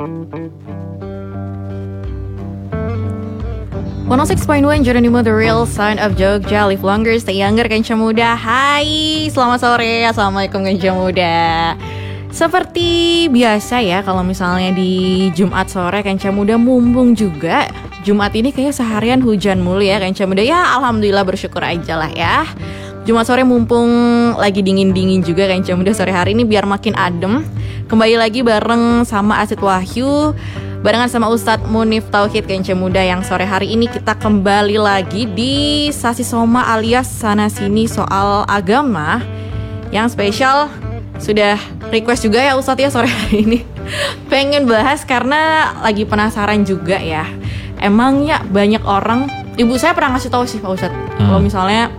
106.1 Geronimo The Real Sound of Jogja. Live longer, stay younger Kenca Muda. Hai, selamat sore. Assalamualaikum Kenca Muda. Seperti biasa ya Kalau misalnya di Jumat sore Kenca Muda mumpung juga. Jumat ini kayaknya seharian hujan mulu ya Kenca Muda. Ya Alhamdulillah bersyukur aja lah ya. Jumat sore mumpung lagi dingin-dingin juga Kenca Muda sore hari ini biar makin adem Kembali lagi bareng sama Asit Wahyu Barengan sama Ustadz Munif Tauhid Kence Muda yang sore hari ini kita kembali lagi di Sasi Soma alias sana sini soal agama Yang spesial sudah request juga ya Ustadz ya sore hari ini Pengen bahas karena lagi penasaran juga ya Emangnya banyak orang Ibu saya pernah ngasih tahu sih Pak Ustadz hmm. Kalau misalnya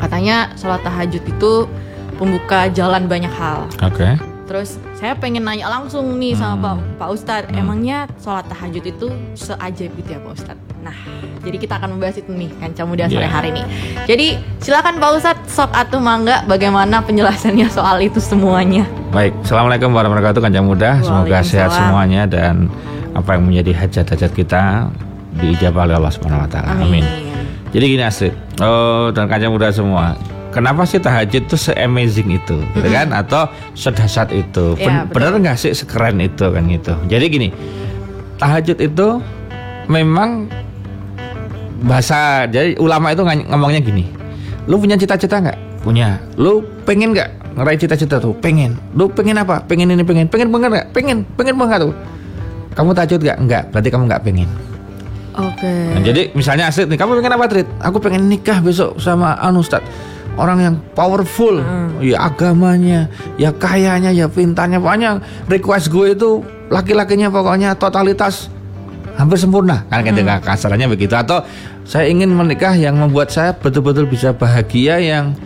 katanya sholat tahajud itu pembuka jalan banyak hal Oke okay. Terus saya pengen nanya langsung nih sama hmm. Pak Pak Ustadz, hmm. emangnya sholat tahajud itu seajaib itu ya Pak Ustadz? Nah, jadi kita akan membahas itu nih kanca muda sore yeah. hari ini. Jadi silakan Pak Ustadz, sok atau mangga bagaimana penjelasannya soal itu semuanya. Baik, assalamualaikum warahmatullahi wabarakatuh kanca muda, semoga sehat semuanya dan apa yang menjadi hajat-hajat kita diijabah oleh Allah Subhanahu Wa Taala. Amin. Amin. Jadi gini Astrid, oh dan kanca muda semua, kenapa sih tahajud itu se-amazing itu, gitu kan? Atau sedasat itu? Ben ya, bener nggak sih sekeren itu kan gitu? Jadi gini, tahajud itu memang bahasa jadi ulama itu ngomongnya gini, lu punya cita-cita nggak? Punya. Lu pengen nggak ngeraih cita-cita tuh? Pengen. Lu pengen apa? Pengen ini pengen. Pengen banget nggak? Pengen. Pengen banget tuh. Kamu tahajud nggak? Nggak. Berarti kamu nggak pengen. Oke. Okay. Nah, jadi misalnya asli nih, kamu pengen apa Trit? Aku pengen nikah besok sama Anu Ustadz orang yang powerful, hmm. ya agamanya, ya kayanya, ya pintarnya, pokoknya request gue itu laki-lakinya pokoknya totalitas hampir sempurna kan hmm. ketika kasarannya begitu atau saya ingin menikah yang membuat saya betul-betul bisa bahagia yang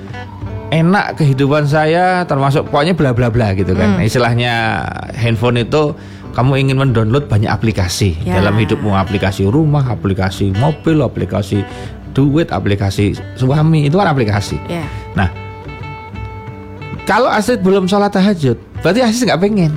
enak kehidupan saya termasuk pokoknya bla bla bla gitu kan hmm. istilahnya handphone itu kamu ingin mendownload banyak aplikasi yeah. dalam hidupmu aplikasi rumah aplikasi mobil aplikasi duit aplikasi suami itu kan aplikasi. Yeah. Nah, kalau Astrid belum sholat tahajud, berarti Astrid nggak pengen.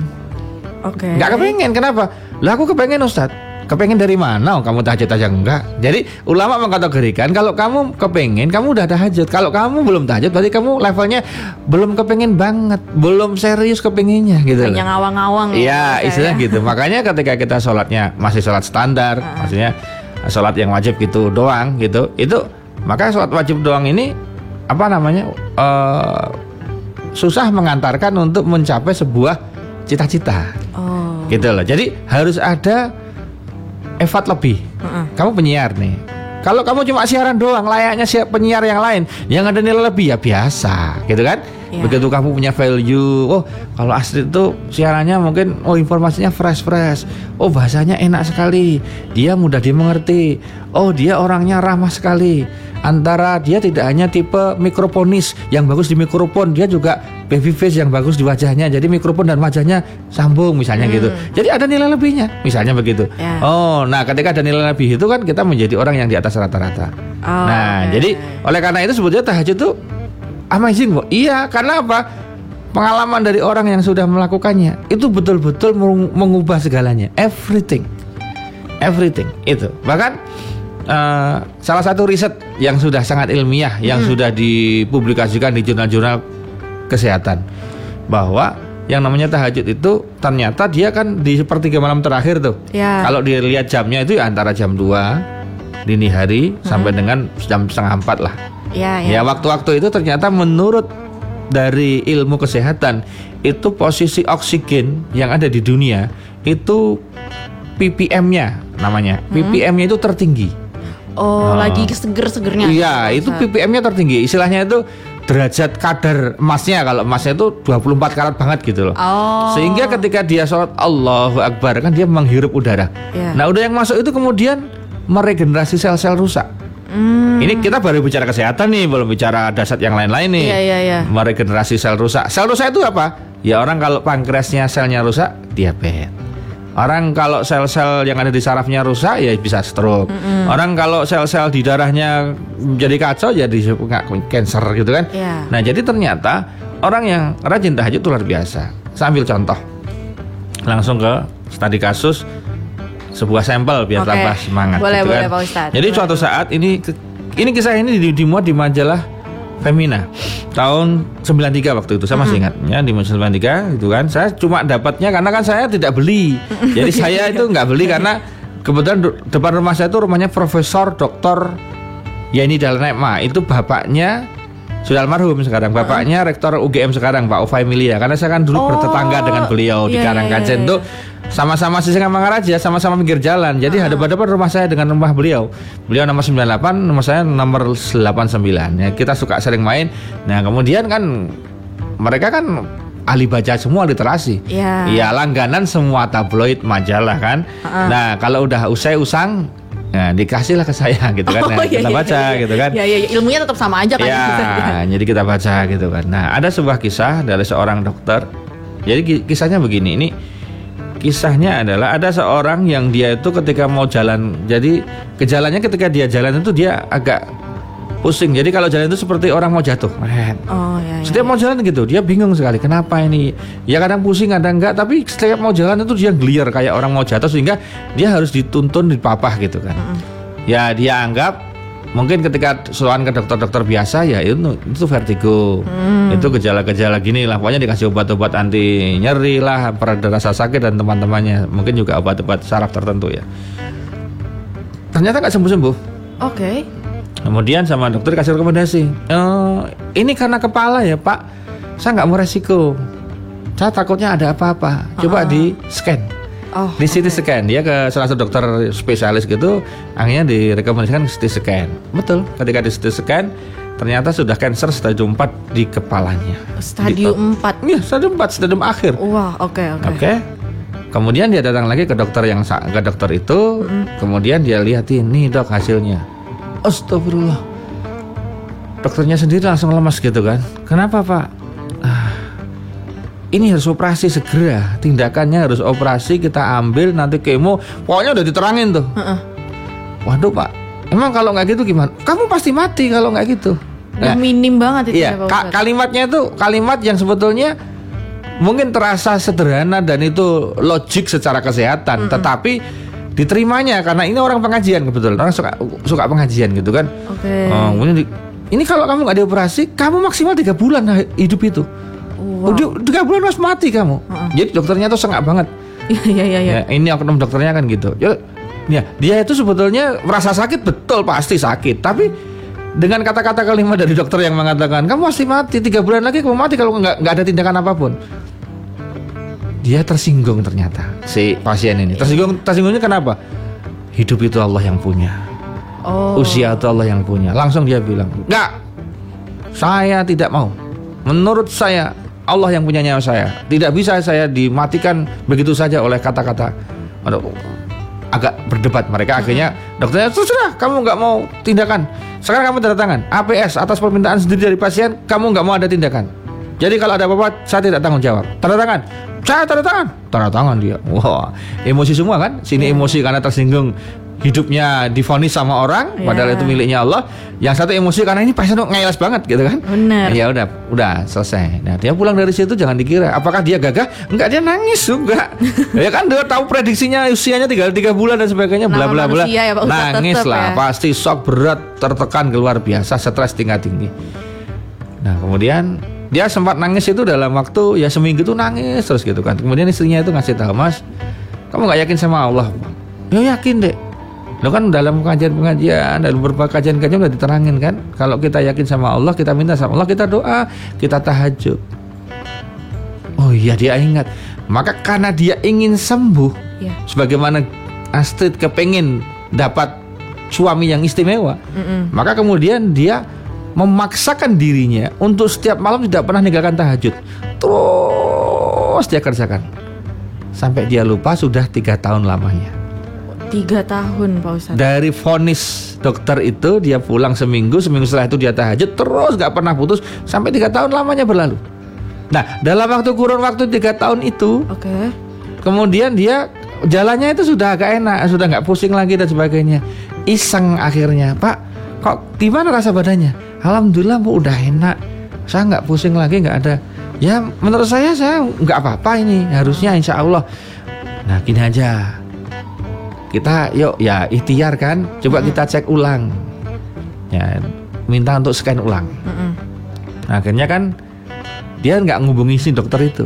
Oke. Okay. Nggak kepengen, kenapa? Lah aku kepengen Ustadz. Kepengen dari mana? Oh, kamu tahajud aja enggak. Jadi ulama mengkategorikan kalau kamu kepengen, kamu udah tahajud. Kalau kamu belum tahajud, berarti kamu levelnya belum kepengen banget, belum serius kepengennya gitu. Hanya ngawang-ngawang. Iya, istilahnya ya. gitu. Makanya ketika kita sholatnya masih sholat standar, uh. maksudnya sholat yang wajib gitu doang gitu. Itu maka sholat wajib doang ini apa namanya uh, susah mengantarkan untuk mencapai sebuah cita-cita. Oh. gitu loh. Jadi harus ada effort lebih. Uh -uh. kamu penyiar nih kalau kamu cuma siaran doang layaknya siap penyiar yang lain yang ada nilai lebih ya biasa gitu kan? Yeah. begitu kamu punya value oh kalau Astrid itu siarannya mungkin oh informasinya fresh fresh. Oh bahasanya enak sekali. Dia mudah dimengerti. Oh dia orangnya ramah sekali antara dia tidak hanya tipe mikrofonis yang bagus di mikrofon dia juga baby face yang bagus di wajahnya jadi mikrofon dan wajahnya sambung misalnya hmm. gitu jadi ada nilai lebihnya misalnya begitu yeah. oh nah ketika ada nilai lebih itu kan kita menjadi orang yang di atas rata-rata oh, nah okay. jadi oleh karena itu sebetulnya tahajud itu amazing kok. Iya, karena apa? Pengalaman dari orang yang sudah melakukannya itu betul-betul mengubah segalanya, everything, everything itu. Bahkan uh, salah satu riset yang sudah sangat ilmiah, yang hmm. sudah dipublikasikan di jurnal-jurnal kesehatan, bahwa yang namanya tahajud itu ternyata dia kan di sepertiga malam terakhir tuh. Ya. Kalau dilihat jamnya itu ya antara jam 2 dini hari hmm. sampai dengan jam setengah empat lah Ya, ya. ya waktu-waktu itu ternyata menurut dari ilmu kesehatan itu posisi oksigen yang ada di dunia itu ppm-nya namanya. Hmm. ppm-nya itu tertinggi. Oh, oh. lagi seger-segernya. Iya, itu ppm-nya tertinggi. Istilahnya itu derajat kadar emasnya kalau emasnya itu 24 karat banget gitu loh. Oh. Sehingga ketika dia sholat Allahu Akbar kan dia menghirup udara. Yeah. Nah, udah yang masuk itu kemudian meregenerasi sel-sel rusak. Hmm. Ini kita baru bicara kesehatan nih, belum bicara dasar yang lain-lain nih. Iya, iya, iya. Meregenerasi sel rusak. Sel rusak itu apa? Ya orang kalau pankreasnya selnya rusak, diabetes. Orang kalau sel-sel yang ada di sarafnya rusak ya bisa stroke. Mm -hmm. Orang kalau sel-sel di darahnya jadi kacau jadi ya cancer gitu kan. Yeah. Nah, jadi ternyata orang yang rajin tahajud itu luar biasa. Sambil contoh. Langsung ke studi kasus sebuah sampel biar Oke. tambah semangat Boleh, gitu boleh, kan. Pak Ustadz. Jadi Boleh. suatu saat ini ini kisah ini di- dimuat di majalah Femina. Tahun 93 waktu itu saya masih ingat. Ya di majalah 93 gitu kan. Saya cuma dapatnya karena kan saya tidak beli. Jadi saya itu nggak beli karena kebetulan depan rumah saya itu rumahnya Profesor Doktor Yani Dalnema itu bapaknya sudah almarhum sekarang. Bapaknya rektor UGM sekarang Pak Ufai Milia. Karena saya kan dulu Oh, bertetangga dengan beliau di iya, iya, Karangkajen iya, tuh sama-sama sisi Mangaraja sama-sama pinggir jalan jadi hadapan-hadapan rumah saya dengan rumah beliau beliau nomor 98 nomor saya nomor 89 ya kita suka sering main nah kemudian kan mereka kan ahli baca semua literasi Iya. Iya langganan semua tabloid majalah kan nah kalau udah usai usang Nah, dikasihlah ke saya gitu kan. Nah, Oh, iya, kita iya, baca iya. gitu kan. Ya, ya, ya, ilmunya tetap sama aja kan. Ya, jadi kita baca gitu kan. Nah, ada sebuah kisah dari seorang dokter. Jadi ki- kisahnya begini, ini kisahnya adalah ada seorang yang dia itu ketika mau jalan, jadi gejalanya ketika dia jalan itu dia agak pusing. Jadi kalau jalan itu seperti orang mau jatuh. Oh ya. ya. Setiap mau jalan gitu, dia bingung sekali. Kenapa ini? Ya kadang pusing, kadang enggak. Tapi setiap mau jalan itu dia geliar kayak orang mau jatuh sehingga dia harus dituntun dipapah gitu kan. Ya dia anggap mungkin ketika soal ke dokter-dokter biasa ya itu itu vertigo. Itu gejala-gejala gini lah. Pokoknya dikasih obat-obat anti nyeri lah, pereda rasa sakit dan teman-temannya. Mungkin juga obat-obat saraf tertentu ya. Ternyata nggak sembuh-sembuh. Oke. Kemudian sama dokter kasih rekomendasi. "Eh, ini karena kepala ya Pak. Saya nggak mau resiko. Saya takutnya ada apa-apa. Coba di scan. Oh. Di CT scan. Dia ke salah satu dokter spesialis gitu. Akhirnya direkomendasikan CT scan. Betul. Ketika di CT scan, ternyata sudah cancer stadium 4 di kepalanya. Stadium 4. Iya, stadium 4, stadium akhir. Wah, oke oke. Oke. Kemudian dia datang lagi ke dokter yang ke dokter itu, kemudian dia lihatin nih dok hasilnya. Astagfirullah. Dokternya sendiri langsung lemas gitu kan. Kenapa pak? "Ah, ini harus operasi segera. Tindakannya harus operasi kita ambil nanti kemo. Pokoknya udah diterangin tuh. Heeh. Waduh pak, emang kalau nggak gitu gimana? Kamu pasti mati kalau nggak gitu. Udah minim banget itu Iya, ya Pak ka- Ustadz. kalimatnya itu kalimat yang sebetulnya mungkin terasa sederhana dan itu logik secara kesehatan, tetapi diterimanya karena ini orang pengajian kebetulan orang suka suka pengajian gitu kan. Oke. Oh, kemudian di- ini kalau kamu nggak dioperasi, kamu maksimal tiga bulan hidup itu. Wow. Udah tiga bulan harus mati kamu. Jadi dokternya tuh sengak banget. Iya iya iya. iya. Ya, ini oknum dokternya kan gitu. Ya, ya, dia itu sebetulnya merasa sakit betul pasti sakit, tapi dengan kata-kata kalimat dari dokter yang mengatakan kamu pasti mati tiga bulan lagi kamu mati kalau nggak nggak ada tindakan apa pun. Dia tersinggung ternyata si pasien ini. Tersinggung tersinggungnya kenapa? Hidup itu Allah yang punya, Oh. usia itu Allah yang punya. Langsung dia bilang, nggak, saya tidak mau. Menurut saya Allah yang punya nyawa saya. Tidak bisa saya dimatikan begitu saja oleh kata-kata. Agak berdebat mereka. Akhirnya dokternya sudah kamu nggak mau tindakan. Sekarang kamu tanda tangan. APS atas permintaan sendiri dari pasien kamu nggak mau ada tindakan. Jadi kalau ada apa-apa saya tidak tanggung jawab. Tanda tangan. Saya tanda tangan. Tanda tangan dia. Wah emosi semua kan? Sini emosi karena tersinggung hidupnya difonis sama orang padahal Iya. itu miliknya Allah. Yang satu emosi karena ini pasien ngeles banget gitu kan? Bener. ya udah udah selesai. Nah dia pulang dari situ jangan dikira. Apakah dia gagah? Enggak dia nangis juga. Ya kan dia tahu prediksinya usianya tinggal tiga bulan dan sebagainya bla bla bla. ya, Pak. Nangis tetep lah ya. pasti shock berat tertekan luar biasa stres tingkat tinggi nah kemudian dia sempat nangis itu dalam waktu ya seminggu tuh nangis terus gitu kan. Kemudian istrinya itu ngasih tahu mas kamu nggak yakin sama Allah ya yakin deh Lo kan dalam pengajian-pengajian, dalam beberapa kajian-kajian udah diterangin kan, kalau kita yakin sama Allah, kita minta sama Allah, kita doa, kita tahajud. Oh iya dia ingat. Maka karena dia ingin sembuh, Iya. sebagaimana Astrid kepengin dapat suami yang istimewa, Mm-mm. maka kemudian dia memaksakan dirinya untuk setiap malam tidak pernah meninggalkan tahajud. Terus dia kerjakan sampai dia lupa sudah tiga tahun lamanya. Tiga tahun Pak Ustadz. Dari vonis dokter itu dia pulang seminggu, seminggu setelah itu dia tahajud terus nggak pernah putus sampai tiga tahun lamanya berlalu. Nah dalam waktu kurun waktu tiga tahun itu, Oke. kemudian dia jalannya itu sudah agak enak, sudah nggak pusing lagi dan sebagainya. Iseng akhirnya, Pak, kok gimana rasa badannya? Alhamdulillah bu udah enak, saya nggak pusing lagi, nggak ada. Ya menurut saya saya nggak apa-apa ini, harusnya insya Allah. Nah gini aja, kita yuk ya ikhtiar kan, coba kita cek ulang, ya minta untuk scan ulang. Mm-mm. Nah, akhirnya kan dia nggak ngubungi si dokter itu.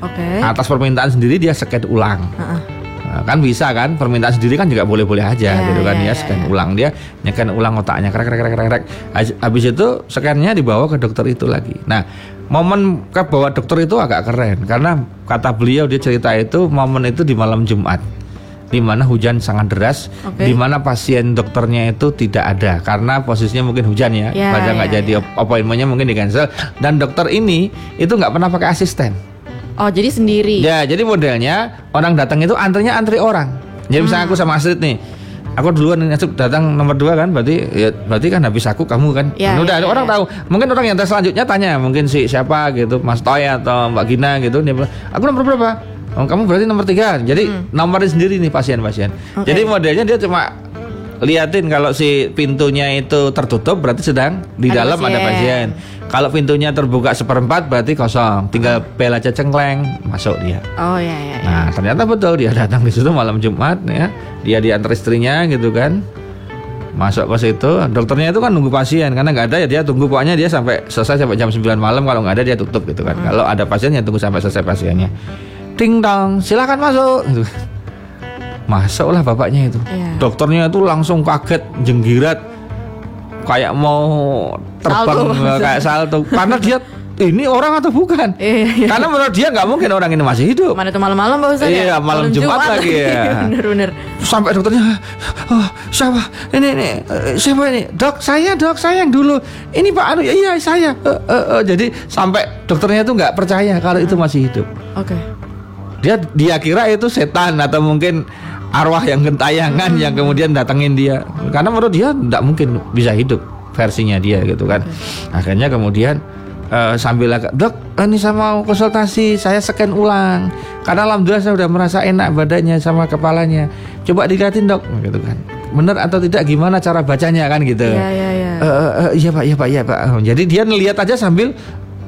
Oke. Atas permintaan sendiri dia scan ulang. Heeh. Nah, kan bisa kan permintaan sendiri kan juga boleh-boleh aja Ya, gitu kan ya, ya ya, scan ya. ulang dia nyekan ulang otaknya krek krek krek krek krek. habis itu scannya dibawa ke dokter itu lagi nah momen ke bawa dokter itu agak keren karena kata beliau dia cerita itu momen itu di malam Jumat di mana hujan sangat deras Oke. di mana pasien dokternya itu tidak ada karena posisinya mungkin hujan ya, Ya, pada nggak ya, jadi ap- appointmentnya mungkin di cancel dan dokter ini itu nggak pernah pakai asisten Oh, jadi sendiri. Ya, jadi modelnya orang datang itu antrinya antri orang. Jadi misalnya aku sama Astrid nih, aku duluan Astrid datang nomor dua kan, berarti ya, berarti kan habis aku kamu kan. Ya, Nah, udah ya, orang ya. tahu. Mungkin orang yang selanjutnya tanya, mungkin si siapa gitu, Mas Toy atau Mbak Gina gitu. Dia bilang, aku nomor berapa? Oh, kamu berarti nomor tiga. Jadi nomornya sendiri nih pasien-pasien. Hmm. Oke. Jadi modelnya dia cuma liatin kalau si pintunya itu tertutup berarti sedang di Ada dalam ada pasien. pasien. Kalau pintunya terbuka seperempat berarti kosong. Tinggal bel aja cengkleng masuk dia. Oh ya ya. ya. Nah ternyata betul dia datang di situ malam Jumat ya. Dia diantar istrinya gitu kan. Masuk ke situ, dokternya itu kan nunggu pasien karena nggak ada ya dia tunggu pokoknya dia sampai selesai sampai jam 9 malam kalau nggak ada dia tutup gitu kan. Kalau ada pasien ya tunggu sampai selesai pasiennya. Ting dong, silakan masuk. Gitu. Masuklah bapaknya itu. Iya. Dokternya itu langsung kaget, jenggirat, kayak mau terbang Salto kayak salto karena dia ini orang atau bukan? Iya, iya. Karena menurut dia nggak mungkin orang ini masih hidup. Mana tuh malam-malam Pak Ustadz ya? Iya, malam Jumat lagi ya. Bener-bener. Sampai dokternya, oh, siapa? Ini, ini, eh, siapa ini? Dok, saya, dok, saya yang dulu. Ini Pak Anu, iya saya. Eh, eh, eh. Jadi sampai dokternya itu nggak percaya kalau itu masih hidup. Oke. Dia dia kira itu setan atau mungkin arwah yang gentayangan yang kemudian datengin dia. Karena menurut dia nggak mungkin bisa hidup versinya dia gitu kan. Akhirnya kemudian eh, sambil agak dok ini saya mau konsultasi saya scan ulang karena alhamdulillah saya udah merasa enak badannya sama kepalanya coba dilihatin dok gitu kan bener atau tidak gimana cara bacanya kan gitu Iya iya iya. Eh, eh, eh, iya pak, iya pak, iya pak. Jadi dia ngelihat aja sambil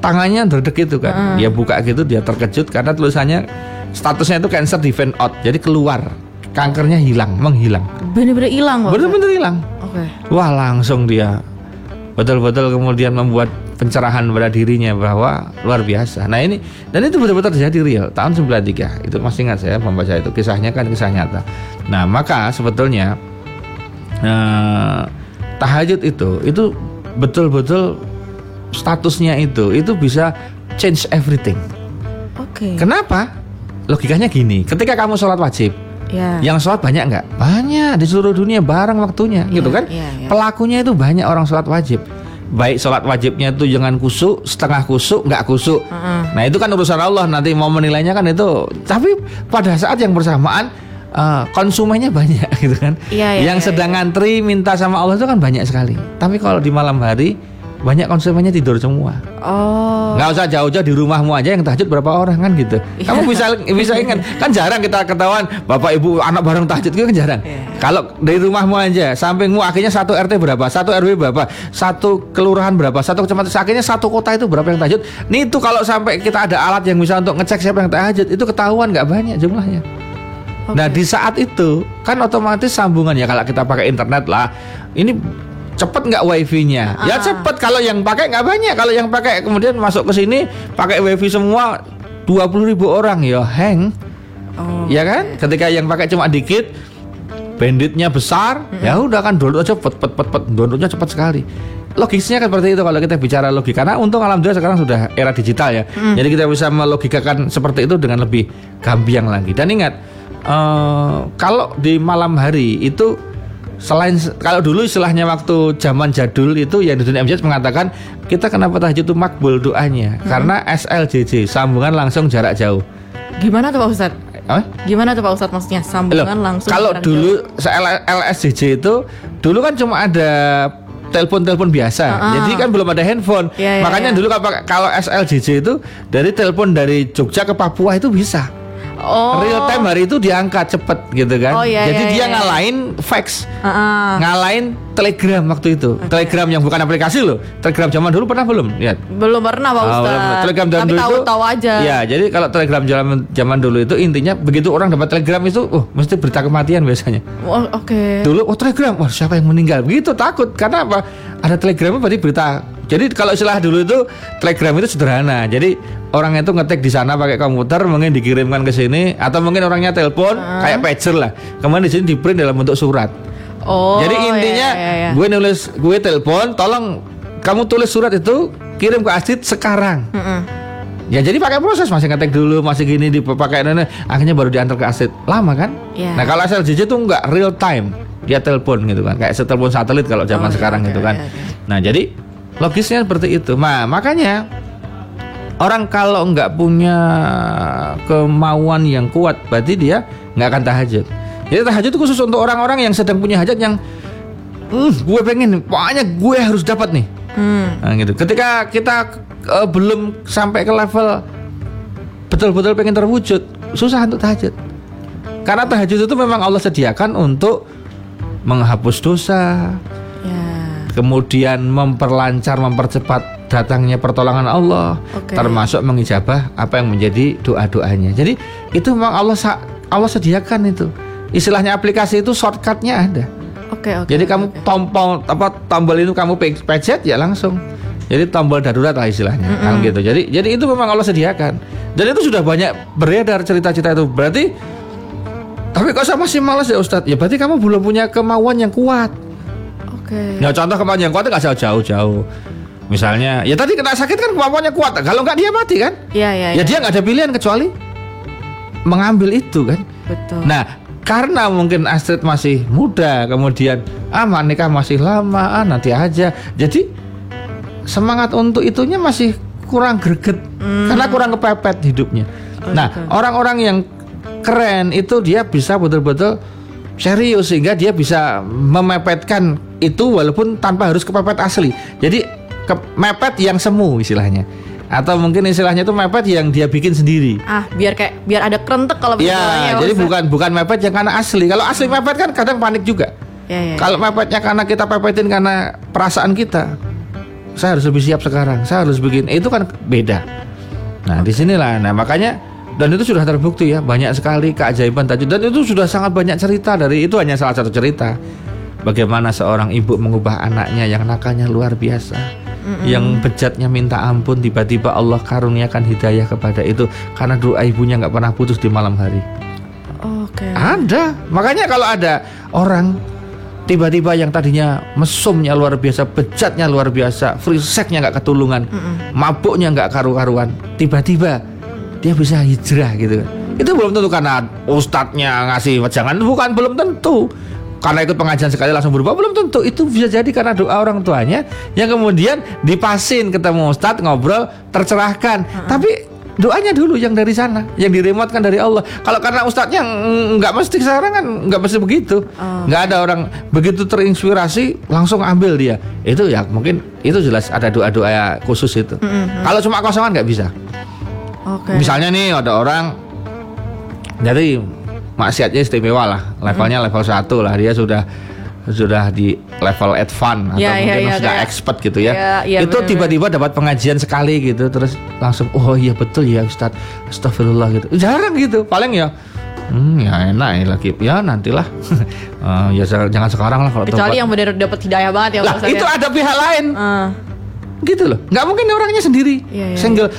tangannya derdek gitu kan. Dia buka gitu, dia terkejut karena tulisannya statusnya itu cancer defend out. Jadi keluar, kankernya hilang, menghilang, Bener-bener hilang bener-bener hilang. Oke. Wah langsung dia betul-betul kemudian membuat pencerahan pada dirinya bahwa luar biasa. Nah ini dan itu betul-betul terjadi real tahun 93 itu masih ingat saya membaca itu kisahnya kan kisah nyata. Nah maka sebetulnya eh, tahajud itu itu betul-betul statusnya itu itu bisa change everything. Oke. Kenapa? Logikanya gini, ketika kamu sholat wajib, Ya. yang sholat banyak nggak? Banyak di seluruh dunia bareng waktunya, Iya, gitu kan? iya, iya. Pelakunya itu banyak orang sholat wajib. Baik sholat wajibnya itu jangan kusuk, setengah kusuk, nggak kusuk. Heeh. Nah itu kan urusan Allah nanti mau menilainya kan itu. Tapi pada saat yang bersamaan eh, konsumennya banyak gitu kan. Iya, iya, yang iya, sedang ngantri minta sama Allah itu kan banyak sekali. Tapi kalau di malam hari banyak konsumennya tidur semua. Oh. Nggak usah jauh-jauh di rumahmu aja yang tahajud berapa orang kan gitu. Iya. Kamu bisa bisa ingat kan jarang kita ketahuan bapak ibu anak bareng tahajud itu kan jarang. Iya. Kalau dari rumahmu aja sampingmu akhirnya satu RT berapa, satu RW berapa, satu kelurahan berapa, satu kecamatan akhirnya satu kota itu berapa yang tahajud. Nih itu kalau sampai kita ada alat yang bisa untuk ngecek siapa yang tahajud itu ketahuan nggak banyak jumlahnya. Oke. Nah di saat itu kan otomatis sambungan ya kalau kita pakai internet lah ini cepet nggak wifi-nya? Ya Ah. cepet kalau yang pakai nggak banyak. Kalau yang pakai kemudian masuk ke sini pakai wifi semua 20.000 ribu orang ya hang, Oh. ya kan? Ketika yang pakai cuma dikit, banditnya besar, ya udah kan download aja cepet cepet cepet downloadnya cepet sekali. Logisnya kan seperti itu kalau kita bicara logika. Karena untung alhamdulillah sekarang sudah era digital ya. Jadi kita bisa melogikakan seperti itu dengan lebih gambiang lagi. Dan ingat, eh, kalau di malam hari itu selain kalau dulu istilahnya waktu zaman jadul itu yang di dunia MJS mengatakan kita kenapa tahajud itu makbul doanya karena SLJJ sambungan langsung jarak jauh. Gimana tuh Pak Ustadz? Apa? Gimana tuh Pak Ustadz maksudnya Loh, sambungan langsung kalau jarak dulu LSJJ itu dulu kan cuma ada telepon-telepon biasa. Ah, ah. Jadi kan belum ada handphone. Iya, iya, Makanya iya. dulu kalau, kalau SLJJ itu dari telepon dari Jogja ke Papua itu bisa. Oh. Real time hari itu diangkat cepet gitu kan. Oh, iya, Jadi iya, dia iya. ngalahin fax. Heeh. Ngalahin Telegram waktu itu. Telegram yang bukan aplikasi loh. Telegram zaman dulu pernah belum? Lihat. Belum pernah Pak Ah, Ustaz. belum. Telegram zaman Tapi dulu itu- tahu-tahu aja. Ya, jadi kalau Telegram zaman zaman dulu itu intinya begitu orang dapat Telegram itu, oh mesti berita kematian biasanya. Oh, Oke. Dulu oh Telegram, wah siapa yang meninggal? Begitu takut karena apa? Ada Telegram berarti berita. Jadi kalau istilah dulu itu Telegram itu sederhana. Jadi orang itu ngetik di sana pakai komputer, mungkin dikirimkan ke sini atau mungkin orangnya telepon kayak pager lah. Kemudian di sini di print dalam bentuk surat. Oh. Jadi intinya iya, iya, iya. gue nulis gue telepon, tolong kamu tulis surat itu kirim ke Astrid sekarang. Mm-mm. Ya jadi pakai proses masih ngetek dulu masih gini dipakai nenek akhirnya baru diantar ke aset lama kan? Iya. Nah kalau SLJJ itu nggak real time dia telepon gitu kan kayak telepon satelit kalau zaman Oh, iya, sekarang oke, gitu kan. oke. Nah jadi logisnya seperti itu. Nah makanya orang kalau nggak punya kemauan yang kuat berarti dia nggak akan tahajud. Jadi tahajud itu khusus untuk orang-orang yang sedang punya hajat yang "Hmm, gue pengen pokoknya gue harus dapat nih. Hmm. Nah, gitu. Ketika kita eh, belum sampai ke level betul-betul pengen terwujud, susah untuk tahajud. Karena tahajud itu memang Allah sediakan untuk menghapus dosa. Kemudian memperlancar, mempercepat datangnya pertolongan Allah, Oke. termasuk mengijabah apa yang menjadi doa-doanya. Jadi itu memang Allah Allah sediakan itu. Istilahnya aplikasi itu shortcutnya ada. Oke, oke. Jadi kamu oke. tombol apa tombol itu kamu pe- pencet ya langsung. Jadi tombol darurat lah istilahnya. Kan gitu. Jadi jadi itu memang Allah sediakan. Dan itu sudah banyak beredar cerita-cerita itu. Berarti tapi kok saya masih malas ya Ustadz? Ya berarti kamu belum punya kemauan yang kuat. Oke. Ya contoh kemauan yang kuat nggak jauh-jauh jauh. Misalnya, ya tadi kena sakit kan kemampuannya kuat. Kalau nggak dia mati kan? Iya, iya, Ya iya. dia nggak ada pilihan kecuali mengambil itu kan. Betul. Nah, karena mungkin Astrid masih muda, kemudian ah nikah masih lama, ah nanti aja. Jadi semangat untuk itunya masih kurang greget karena kurang kepepet hidupnya. nah, orang-orang yang keren itu dia bisa betul-betul serius sehingga dia bisa memepetkan itu walaupun tanpa harus kepepet asli. Jadi ke- mepet yang semu istilahnya. Atau mungkin istilahnya itu mepet yang dia bikin sendiri. Ah, biar kayak biar ada kerentek kalau begitu Ya, jadi bukan bukan mepet yang karena asli. Kalau asli mepet kan kadang panik juga. Ya, ya. Kalau mepetnya karena kita pepetin karena perasaan kita, saya harus lebih siap sekarang. Saya harus bikin itu kan beda. Nah, di sinilah. Nah, makanya dan itu sudah terbukti ya banyak sekali keajaiban tajud dan itu sudah sangat banyak cerita dari itu hanya salah satu cerita bagaimana seorang ibu mengubah anaknya yang nakalnya luar biasa yang bejatnya minta ampun tiba-tiba Allah karuniakan hidayah kepada itu karena doa ibunya nggak pernah putus di malam hari Oke. ada. Makanya kalau ada orang tiba-tiba yang tadinya mesumnya luar biasa, bejatnya luar biasa, free sex-nya nggak ketulungan, mabuknya nggak karu-karuan, tiba-tiba dia bisa hijrah gitu. Itu belum tentu karena ustadznya ngasih wejangan, bukan belum tentu. Karena ikut pengajian sekali langsung berubah belum tentu. Itu bisa jadi karena doa orang tuanya yang kemudian dipasin ketemu ustadz ngobrol tercerahkan. Tapi doanya dulu yang dari sana, yang diremotkan dari Allah. Kalau karena ustadznya mm, nggak mesti sekarang kan nggak mesti begitu, Oh. nggak ada orang begitu terinspirasi langsung ambil dia. Itu ya mungkin itu jelas ada doa-doa khusus itu. Kalau cuma kosongan nggak bisa. Oke. Misalnya nih ada orang jadi maksiatnya istimewa lah, levelnya level 1 lah dia sudah sudah di level advance atau Ya, ya, mungkin ya, sudah kayak- expert gitu ya. Ya, ya, itu tiba-tiba dapat pengajian sekali gitu terus langsung oh iya betul ya Ustaz. Astagfirullah gitu. Jarang gitu. Paling ya Hmm, ya enak ya lagi. Ya nantilah. Eh, ya jangan sekarang lah kalau Kecuali tobat. yang benar dapat hidayah banget ya lah Ustaz, itu ya. ada pihak lain Ah, gitu loh nggak mungkin orangnya sendiri Iya, iya, single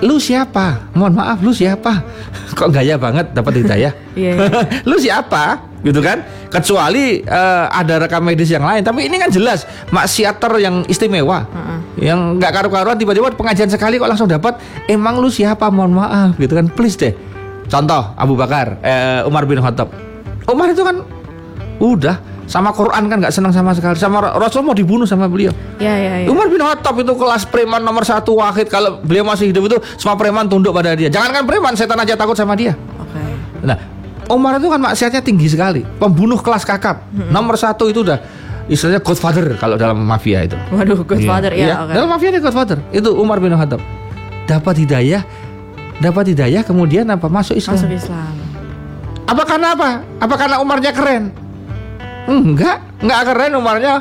lu siapa? Mohon maaf lu siapa? Kok gaya banget dapat hidayah? Iya. lu siapa? Gitu kan? Kecuali eh, ada rekam medis yang lain. Tapi ini kan jelas maksiater yang istimewa. Yang nggak karu-karuan tiba-tiba pengajian sekali kok langsung dapat. Emang lu siapa? Mohon maaf gitu kan? Please deh. Contoh Abu Bakar eh, Umar bin Khattab. Umar itu kan udah sama Quran kan nggak senang sama sekali sama Rasul mau dibunuh sama beliau Ya, ya, ya. Umar bin Khattab itu kelas preman nomor satu wahid kalau beliau masih hidup itu semua preman tunduk pada dia. Jangankan preman, setan aja takut sama dia. Oke. Nah, Umar itu kan maksiatnya tinggi sekali, pembunuh kelas kakap. Nomor satu itu udah istilahnya Godfather kalau dalam mafia itu. Waduh, Godfather Iya, ya. iya. oke. Dalam mafia dia Godfather. Itu Umar bin Khattab. Dapat hidayah dapat hidayah kemudian apa masuk Islam. Masuk Islam. Apa karena apa? Apa karena Umarnya keren? Enggak, enggak keren Umarnya.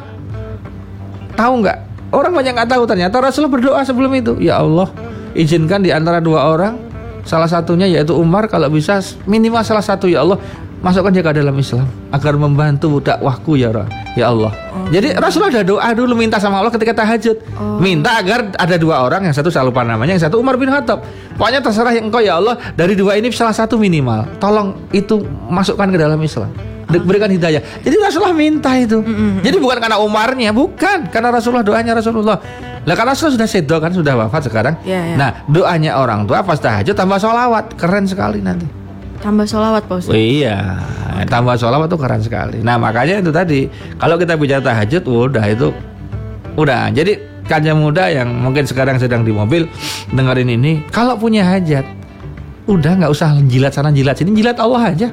Tahu enggak? Orang banyak nggak tahu ternyata Rasulullah berdoa sebelum itu. Ya Allah, izinkan di antara dua orang salah satunya yaitu Umar kalau bisa minimal salah satu ya Allah masukkan dia ke dalam Islam agar membantu dakwahku ya Allah. Ya Allah. Jadi Rasulullah ada doa dulu minta sama Allah ketika tahajud. Minta agar ada dua orang yang satu saya lupa namanya, yang satu Umar bin Khattab. Pokoknya terserah yang engkau ya Allah dari dua ini salah satu minimal. Tolong itu masukkan ke dalam Islam. Berikan hidayah. Jadi Rasulullah minta itu. Jadi bukan karena Umarnya, bukan karena Rasulullah doanya Rasulullah. Lah karena Rasulullah sudah sedo kan sudah wafat sekarang. Iya, iya. Nah doanya orang tua pas tahajud tambah sholawat keren sekali nanti. Tambah sholawat Pak Ustadz. Oh, iya, tambah sholawat tuh keren sekali. Nah makanya itu tadi kalau kita bicara tahajud, udah itu udah. Jadi kaca muda yang mungkin sekarang sedang di mobil dengerin ini, kalau punya hajat, udah nggak usah jilat sana jilat sini, jilat Allah aja.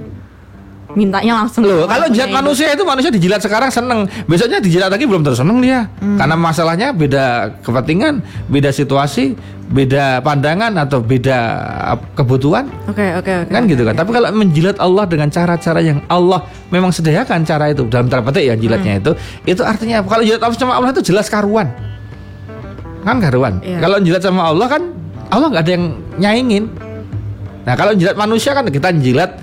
Mintanya langsung. Loh, kalau jilat manusia itu manusia dijilat sekarang seneng, besoknya dijilat lagi belum terus seneng dia, karena masalahnya beda kepentingan, beda situasi, beda pandangan atau beda uh, kebutuhan. Oke oke oke. kan gitu kan? tapi kalau menjilat Allah dengan cara-cara yang Allah memang sediakan cara itu dalam tanda petik ya jilatnya itu itu artinya kalau jilat sama Allah itu jelas karuan. Kan karuan? Iya. kalau jilat sama Allah kan Allah nggak ada yang nyaingin. Nah kalau jilat manusia kan kita jilat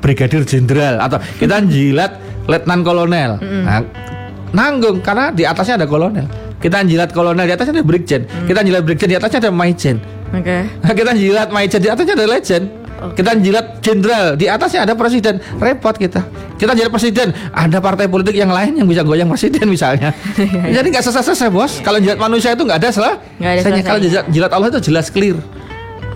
brigadir jenderal atau kita jilat letnan kolonel nah, nanggung karena di atasnya ada kolonel kita jilat kolonel di atasnya ada brigjen kita jilat brigjen di atasnya ada maijen Oke. Nah, kita jilat Majen di atasnya ada legend. Kita jilat jenderal di atasnya ada presiden. Repot kita. Kita jilat presiden, ada partai politik yang lain yang bisa goyang presiden misalnya. Jadi nggak selesai-selesai bos. Kalau jilat manusia itu nggak ada salah. Nggak ada Selesainya. Kalau jilat Allah itu jelas clear.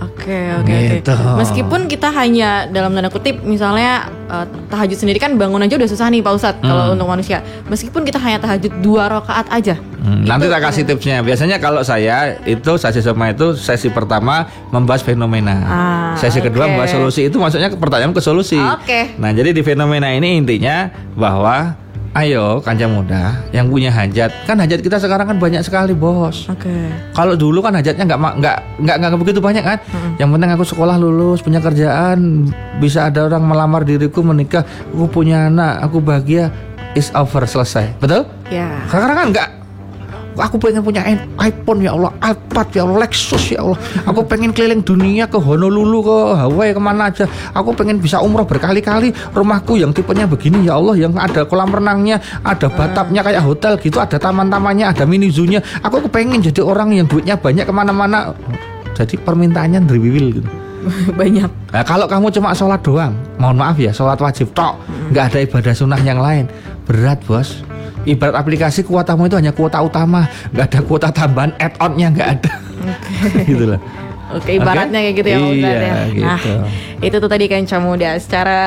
Oke oke oke. Gitu. Meskipun kita hanya dalam tanda kutip misalnya eh, tahajud sendiri kan bangun aja udah susah nih Pak Ustadz kalau untuk manusia. Meskipun kita hanya tahajud dua rakaat aja. Hmm, nanti Itu- tak kasih tipsnya. Biasanya kalau saya itu sesi sama itu sesi pertama membahas fenomena. Ah, sesi kedua oke. membahas solusi. Itu maksudnya pertanyaan ke solusi. Oke. Nah, jadi di fenomena ini intinya bahwa ayo kanca muda yang punya hajat. Kan hajat kita sekarang kan banyak sekali, Bos. Oke. Kalau dulu kan hajatnya nggak nggak nggak nggak begitu banyak kan. Yang penting aku sekolah lulus, punya kerjaan, bisa ada orang melamar diriku menikah, aku punya anak, aku bahagia, is over selesai. Betul? Ya. Sekarang kan enggak Aku pengen punya iPhone ya Allah, iPad ya Allah, Lexus ya Allah. Aku pengen keliling dunia ke Honolulu, ke Hawaii, ke mana aja. Aku pengen bisa umroh berkali-kali. Rumahku yang tipenya begini ya Allah, yang ada kolam renangnya, ada batapnya kayak hotel gitu, ada taman-tamannya, ada mini zoo-nya. Aku pengen jadi orang yang duitnya banyak ke mana-mana. Jadi permintaannya driwiwil gitu. Banyak. Nah, kalau kamu cuma sholat doang, mohon maaf ya, sholat wajib tok, nggak ada ibadah sunnah yang lain, berat bos. Ibarat aplikasi kuotamu itu hanya kuota utama, nggak ada kuota tambahan add-onnya nggak ada, gitu loh. Oke, ibaratnya kayak gitu ya Ustadz Iya, ya. Nah, gitu. itu tuh tadi Kanca Muda secara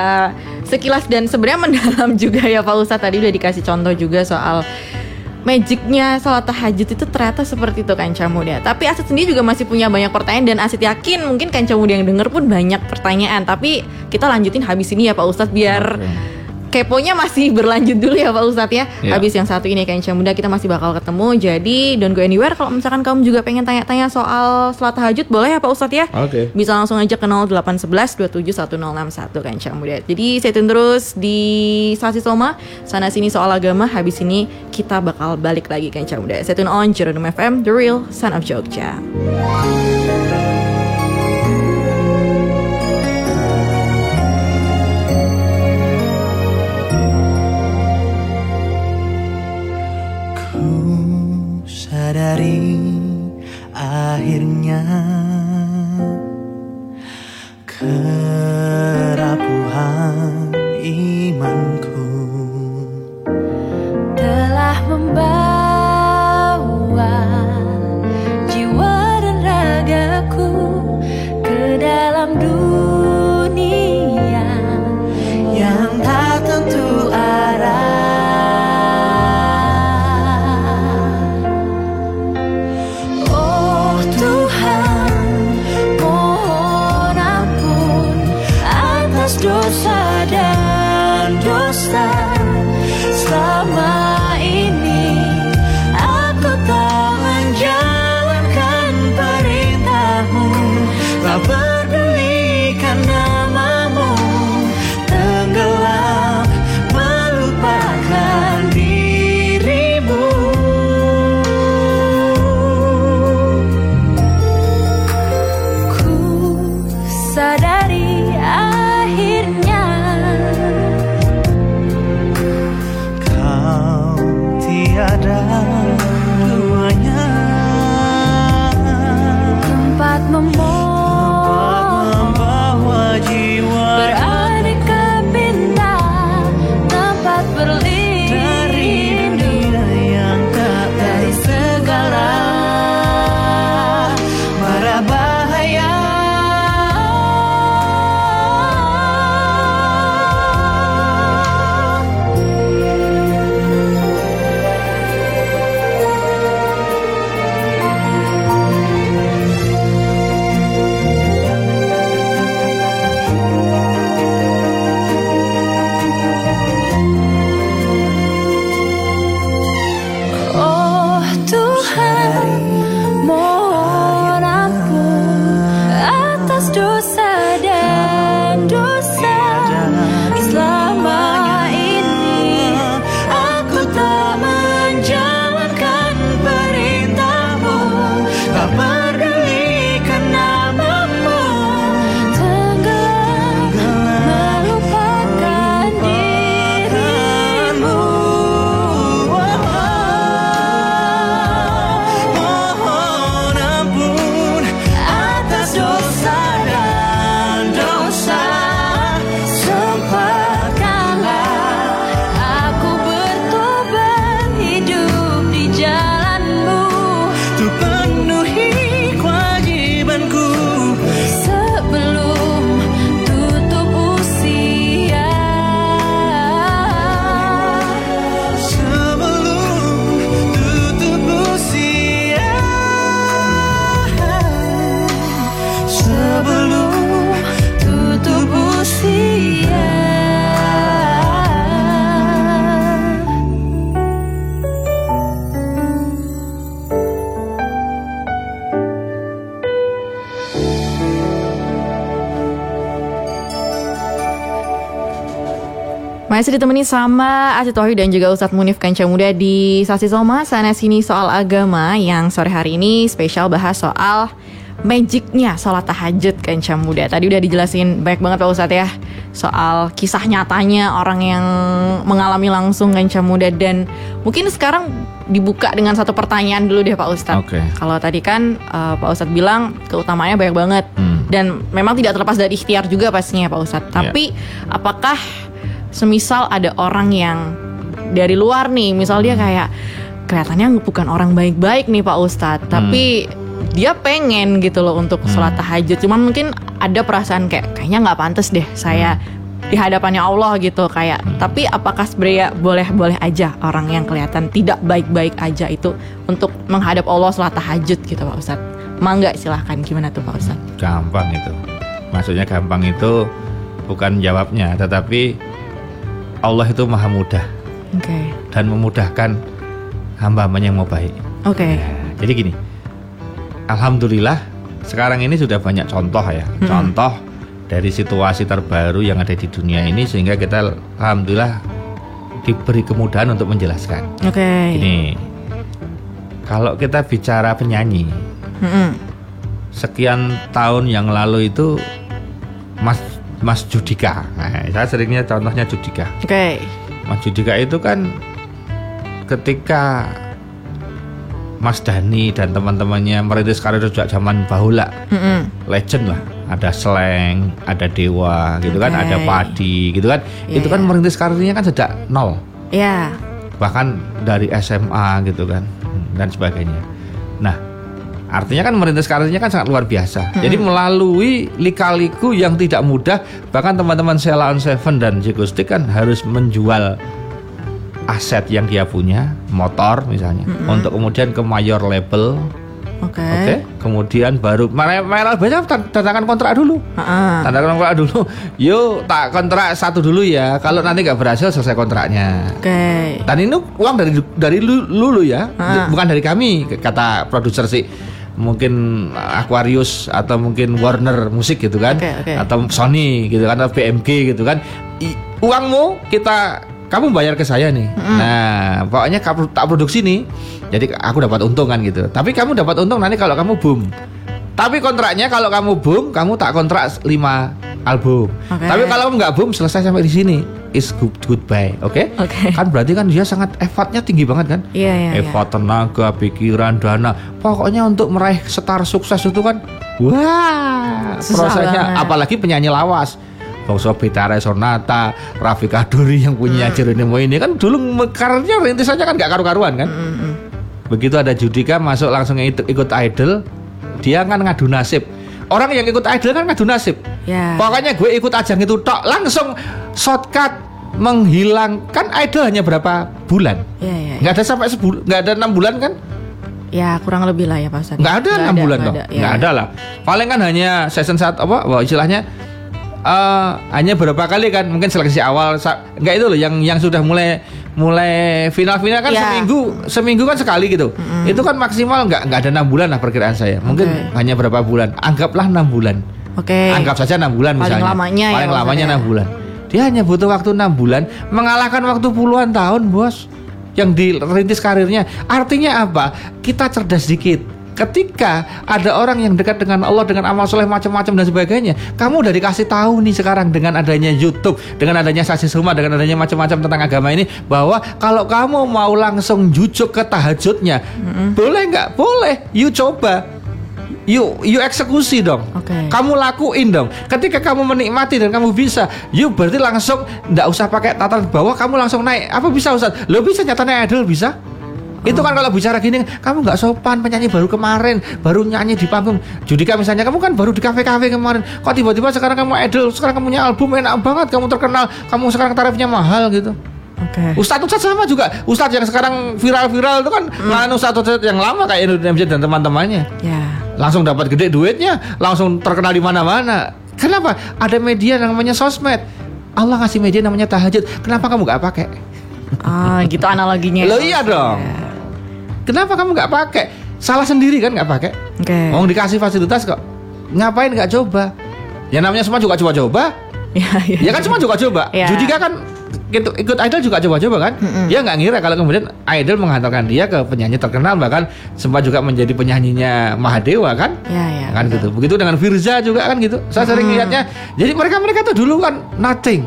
sekilas dan sebenarnya mendalam juga ya Pak Ustadz tadi udah dikasih contoh juga soal magicnya sholat tahajud itu ternyata seperti itu Kanca Muda. Tapi Asit sendiri juga masih punya banyak pertanyaan dan Asit yakin mungkin Kanca Muda yang denger pun banyak pertanyaan. Tapi kita lanjutin habis ini ya Pak Ustadz biar keponya masih berlanjut dulu ya Pak Ustadz ya. Iya. Habis yang satu ini Kanca Muda kita masih bakal ketemu. Jadi don't go anywhere kalau misalkan kamu juga pengen tanya-tanya soal sholat tahajud boleh ya Pak Ustadz ya. Oke. Bisa langsung aja ke 0811 271061 Kanca Muda. Jadi tune terus di Sasi Soma sana sini soal agama. Habis ini kita bakal balik lagi Kanca Muda. Stay tune on Jeronimo FM, The Real Son of Jogja. Sadari akhirnya. Kerapuhan imanku Masih ditemani sama Aceh Tohi dan juga Ustadz Munif Kanca Muda di Sasi Soma. Sana Sini Soal Agama yang sore hari ini spesial bahas soal magicnya sholat tahajud Kanca Muda. Tadi udah dijelasin baik banget Pak Ustadz ya Soal kisah nyatanya orang yang mengalami langsung Kanca Muda. Dan mungkin sekarang dibuka dengan satu pertanyaan dulu deh Pak Ustadz. Oke. Kalau tadi kan eh, Pak Ustadz bilang keutamaannya banyak banget. Hmm. Dan memang tidak terlepas dari ikhtiar juga pastinya Pak Ustadz. Tapi apakah semisal ada orang yang dari luar nih, misal dia kayak kelihatannya bukan orang baik-baik nih Pak Ustadz, tapi dia pengen gitu loh untuk sholat tahajud. Cuman mungkin ada perasaan kayak kayaknya nggak pantas deh saya di hadapannya Allah gitu kayak. Tapi apakah sebenarnya boleh-boleh aja orang yang kelihatan tidak baik-baik aja itu untuk menghadap Allah sholat tahajud gitu Pak Ustadz? Mangga silahkan gimana tuh Pak Ustadz? Gampang itu. Maksudnya gampang itu bukan jawabnya, tetapi Allah itu maha mudah Oke, dan memudahkan hamba-hambanya yang mau baik. oke, Ya, jadi gini, Alhamdulillah sekarang ini sudah banyak contoh ya, contoh dari situasi terbaru yang ada di dunia ini sehingga kita Alhamdulillah diberi kemudahan untuk menjelaskan. oke. Ini kalau kita bicara penyanyi, Mm-mm. sekian tahun yang lalu itu Mas Mas Judika, nah, saya seringnya contohnya Judika. Oke. Mas Judika itu kan ketika Mas Dani dan teman-temannya merintis karir sejak zaman bahula, Mm-mm. legend lah. Ada Slang, ada Dewa, gitu kan, Oke. ada Padi, gitu kan. Iya, itu kan iya. merintis karirnya kan sejak nol, Ya. bahkan dari SMA gitu kan, dan sebagainya. Nah, artinya kan merintis karirnya kan sangat luar biasa. Jadi melalui lika-liku yang tidak mudah, bahkan teman-teman Sheila on Seven dan Jigostik kan harus menjual aset yang dia punya, motor misalnya, untuk kemudian ke mayor label, Oke. oke, kemudian baru malah malah biasanya tan- tandakan kontrak dulu, tandakan kontrak dulu, yuk tak kontrak satu dulu ya, kalau nanti nggak berhasil selesai kontraknya. Oke. Dan ini uang dari dari lu- lulu ya, Ah. bukan dari kami kata produser sih. Mungkin Aquarius atau mungkin Warner Musik gitu kan, Oke, oke. atau Sony gitu kan, atau BMG gitu kan. I- uangmu kita kamu bayar ke saya nih. Nah, pokoknya kamu tak produksi nih. Jadi aku dapat untung kan gitu. Tapi kamu dapat untung nanti kalau kamu boom. Tapi kontraknya kalau kamu boom, kamu tak kontrak 5 album. Oke. Tapi kalau kamu nggak boom selesai sampai di sini. Is good goodbye, oke? Oke. Kan berarti kan dia sangat effortnya tinggi banget kan? Iya, iya, iya. Effort tenaga, pikiran, dana. Pokoknya untuk meraih setar sukses itu kan, wah, Susah prosesnya. banget. Apalagi penyanyi lawas. Bangsa Bitara Sonata, Raffi Kaduri yang punya Hmm. Jeronimo ini kan dulu me- karirnya rintisannya kan gak karu-karuan kan. Mm-mm. Begitu ada Judika masuk langsung ikut, ikut idol, dia kan ngadu nasib. Orang yang ikut idol kan ngadu nasib. Ya. Pokoknya gue ikut ajang itu tok langsung shortcut menghilangkan idol hanya berapa bulan. Iya, iya. Nggak ada sampai sebulan, nggak ada enam bulan kan? Ya, kurang lebih lah ya Pak Ustadz. Nggak ada enam bulan nggak dong. ada, ya. Nggak ada lah. Paling kan hanya season satu apa? Wah, istilahnya eh, hanya berapa kali kan? Mungkin seleksi awal. Nggak itu loh yang yang sudah mulai mulai final-final kan Ya. seminggu seminggu kan sekali gitu. Itu kan maksimal nggak nggak ada enam bulan lah perkiraan saya. Mungkin Oke. hanya berapa bulan? Anggaplah enam bulan. Oke. Anggap saja enam bulan Paling misalnya. lamanya ya, Paling lamanya maksudnya. enam bulan. Dia hanya butuh waktu enam bulan mengalahkan waktu puluhan tahun, bos. Yang dirintis karirnya. Artinya apa? Kita cerdas dikit. Ketika ada orang yang dekat dengan Allah dengan amal soleh macam-macam dan sebagainya, kamu udah dikasih tahu nih sekarang dengan adanya YouTube, dengan adanya saksi suma, dengan adanya macam-macam tentang agama ini bahwa kalau kamu mau langsung jujuk ke tahajudnya, boleh nggak? Boleh. You coba. You you eksekusi dong. Oke. Kamu lakuin dong. Ketika kamu menikmati dan kamu bisa, you berarti langsung ndak usah pakai tataran bawah, kamu langsung naik. Apa bisa Ustaz? Lo bisa nyatanya idol bisa? Itu kan kalau bicara gini, kamu nggak sopan penyanyi baru kemarin, baru nyanyi di panggung. Judika misalnya, kamu kan baru di kafe-kafe kemarin. Kok tiba-tiba sekarang kamu idol, sekarang kamu punya album enak banget, kamu terkenal, kamu sekarang tarifnya mahal gitu. Oke. Ustadz Ustadz sama juga. Ustadz yang sekarang viral-viral itu kan lain Ustadz Ustadz yang lama kayak Indonesia dan teman-temannya Ya. Langsung dapat gede duitnya, langsung terkenal di mana-mana. Kenapa? Ada media yang namanya sosmed. Allah ngasih media namanya tahajud. Kenapa kamu nggak pakai? Ah, gitu analoginya. Lo iya dong. Kenapa kamu nggak pakai? Salah sendiri kan nggak pakai? Oke. Mau dikasih fasilitas kok. Ngapain nggak coba? Ya namanya semua juga coba-coba. Ya, ya. Ya kan semua coba-coba. Ya. Judika kan gitu, ikut idol juga coba-coba kan. Dia nggak ngira kalau kemudian idol menghantarkan dia ke penyanyi terkenal bahkan sempat juga menjadi penyanyinya Mahadewa kan. Ya, ya. kan gitu. Begitu dengan Firza juga kan gitu. Saya sering lihatnya. Jadi mereka mereka tuh dulu kan nothing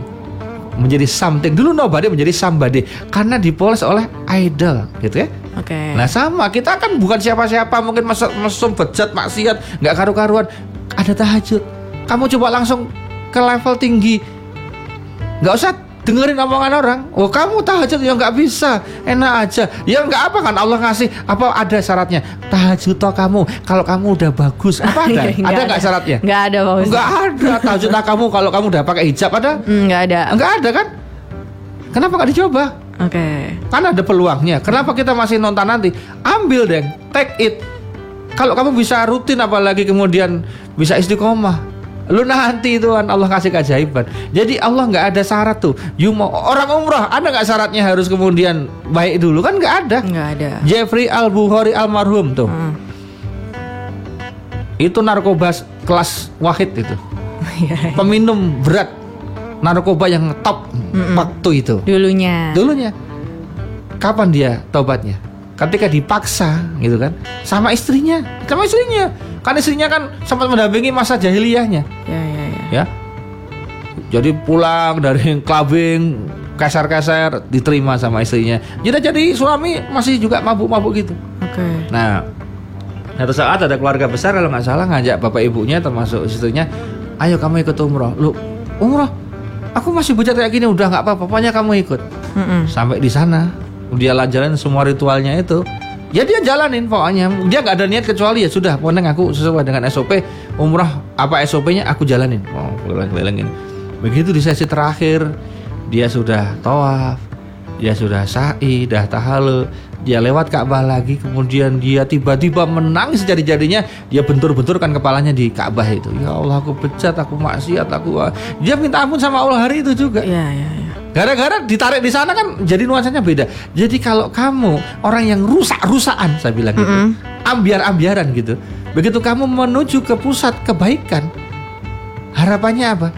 menjadi something. Dulu nobody menjadi somebody karena dipoles oleh idol gitu ya. Oke. Nah sama kita kan bukan siapa-siapa mungkin mesum, mesum bejat maksiat nggak karu-karuan ada tahajud kamu coba langsung ke level tinggi nggak usah dengerin omongan orang oh kamu tahajud ya nggak bisa enak aja ya nggak apa kan Allah ngasih apa ada syaratnya tahajud toh kamu kalau kamu udah bagus apa ada Nggak ada nggak syaratnya Nggak ada Ustadz. nggak ada tahajudlah kamu kalau kamu udah pakai hijab ada Hmm, nggak ada. nggak ada kan kenapa nggak dicoba Oke. Kan ada peluangnya. Kenapa kita masih nonton nanti? Ambil deh, take it. Kalau kamu bisa rutin apalagi kemudian bisa istiqomah. Lu nanti itu kan Allah kasih keajaiban. Jadi Allah nggak ada syarat tuh. You mau orang umrah ada nggak syaratnya harus kemudian baik dulu kan nggak ada. Nggak ada. Jeffrey Al Bukhari almarhum tuh. Hmm. Itu narkoba kelas wahid itu. Iya. Peminum berat narkoba yang top waktu itu. Dulunya. Dulunya kapan dia tobatnya? Ketika dipaksa gitu kan sama istrinya, sama istrinya. Kan istrinya kan sempat mendampingi masa jahiliyahnya, Ya, ya, ya. ya. Jadi pulang dari clubbing keser-keser diterima sama istrinya. Jadi jadi suami masih juga mabuk-mabuk gitu. Oke. Nah, satu saat ada keluarga besar kalau nggak salah ngajak bapak ibunya termasuk istrinya, ayo kamu ikut umroh. Lu umroh? Aku masih bujat kayak gini udah nggak apa-apa, pokoknya kamu ikut. Mm-mm. Sampai di sana dia lanjarin semua ritualnya itu. Ya dia jalanin pokoknya. Dia nggak ada niat kecuali ya sudah, pokoknya aku sesuai dengan SOP umrah apa SOP-nya aku jalanin. Oh, keliling-kelilingin. Begitu di sesi terakhir dia sudah tawaf, dia sudah sa'i, dah tahalul, dia lewat Ka'bah lagi, kemudian dia tiba-tiba menangis jadi-jadinya, dia bentur-benturkan kepalanya di Ka'bah itu. Ya Allah, aku bejat, aku maksiat, aku dia minta ampun sama Allah hari itu juga. Ya, ya, ya. Gara-gara ditarik di sana kan jadi nuansanya beda. Jadi kalau kamu orang yang rusak-rusakan saya bilang gitu. Ambiar-ambiaran gitu. Begitu kamu menuju ke pusat kebaikan, harapannya apa?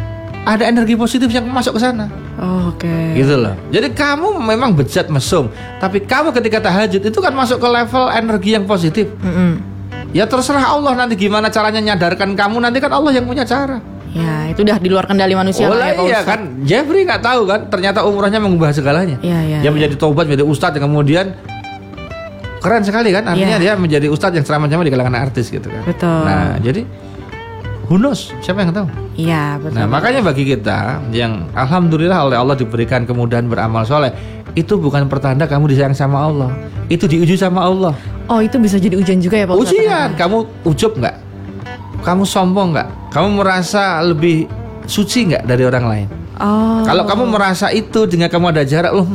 Ada energi positif yang masuk ke sana. Oh, Oke. Gitu loh. Jadi kamu memang bejat mesum, tapi kamu ketika tahajud itu kan masuk ke level energi yang positif. Mm-mm. Ya terserah Allah nanti gimana caranya nyadarkan kamu nanti kan Allah yang punya cara. Ya, itu udah di luar kendali manusia Oh lah ya, iya kan Jeffrey nggak tahu kan ternyata umrohnya mengubah segalanya. Iya, iya, Dia iya. menjadi tobat menjadi ustadz yang kemudian keren sekali kan artinya Iya. dia menjadi ustadz yang ceramah-ceramah di kalangan artis gitu kan. Betul. Nah jadi who knows siapa yang tahu. Iya, betul. Nah makanya bagi kita yang alhamdulillah oleh Allah diberikan kemudahan beramal soleh itu bukan pertanda kamu disayang sama Allah. Itu diuji sama Allah. Oh, itu bisa jadi ujian juga ya, Pak? Ujian, kamu ujub nggak? Kamu sombong nggak? Kamu merasa lebih suci nggak dari orang lain? Oh. Kalau kamu merasa itu dengan kamu ada jarak, loh,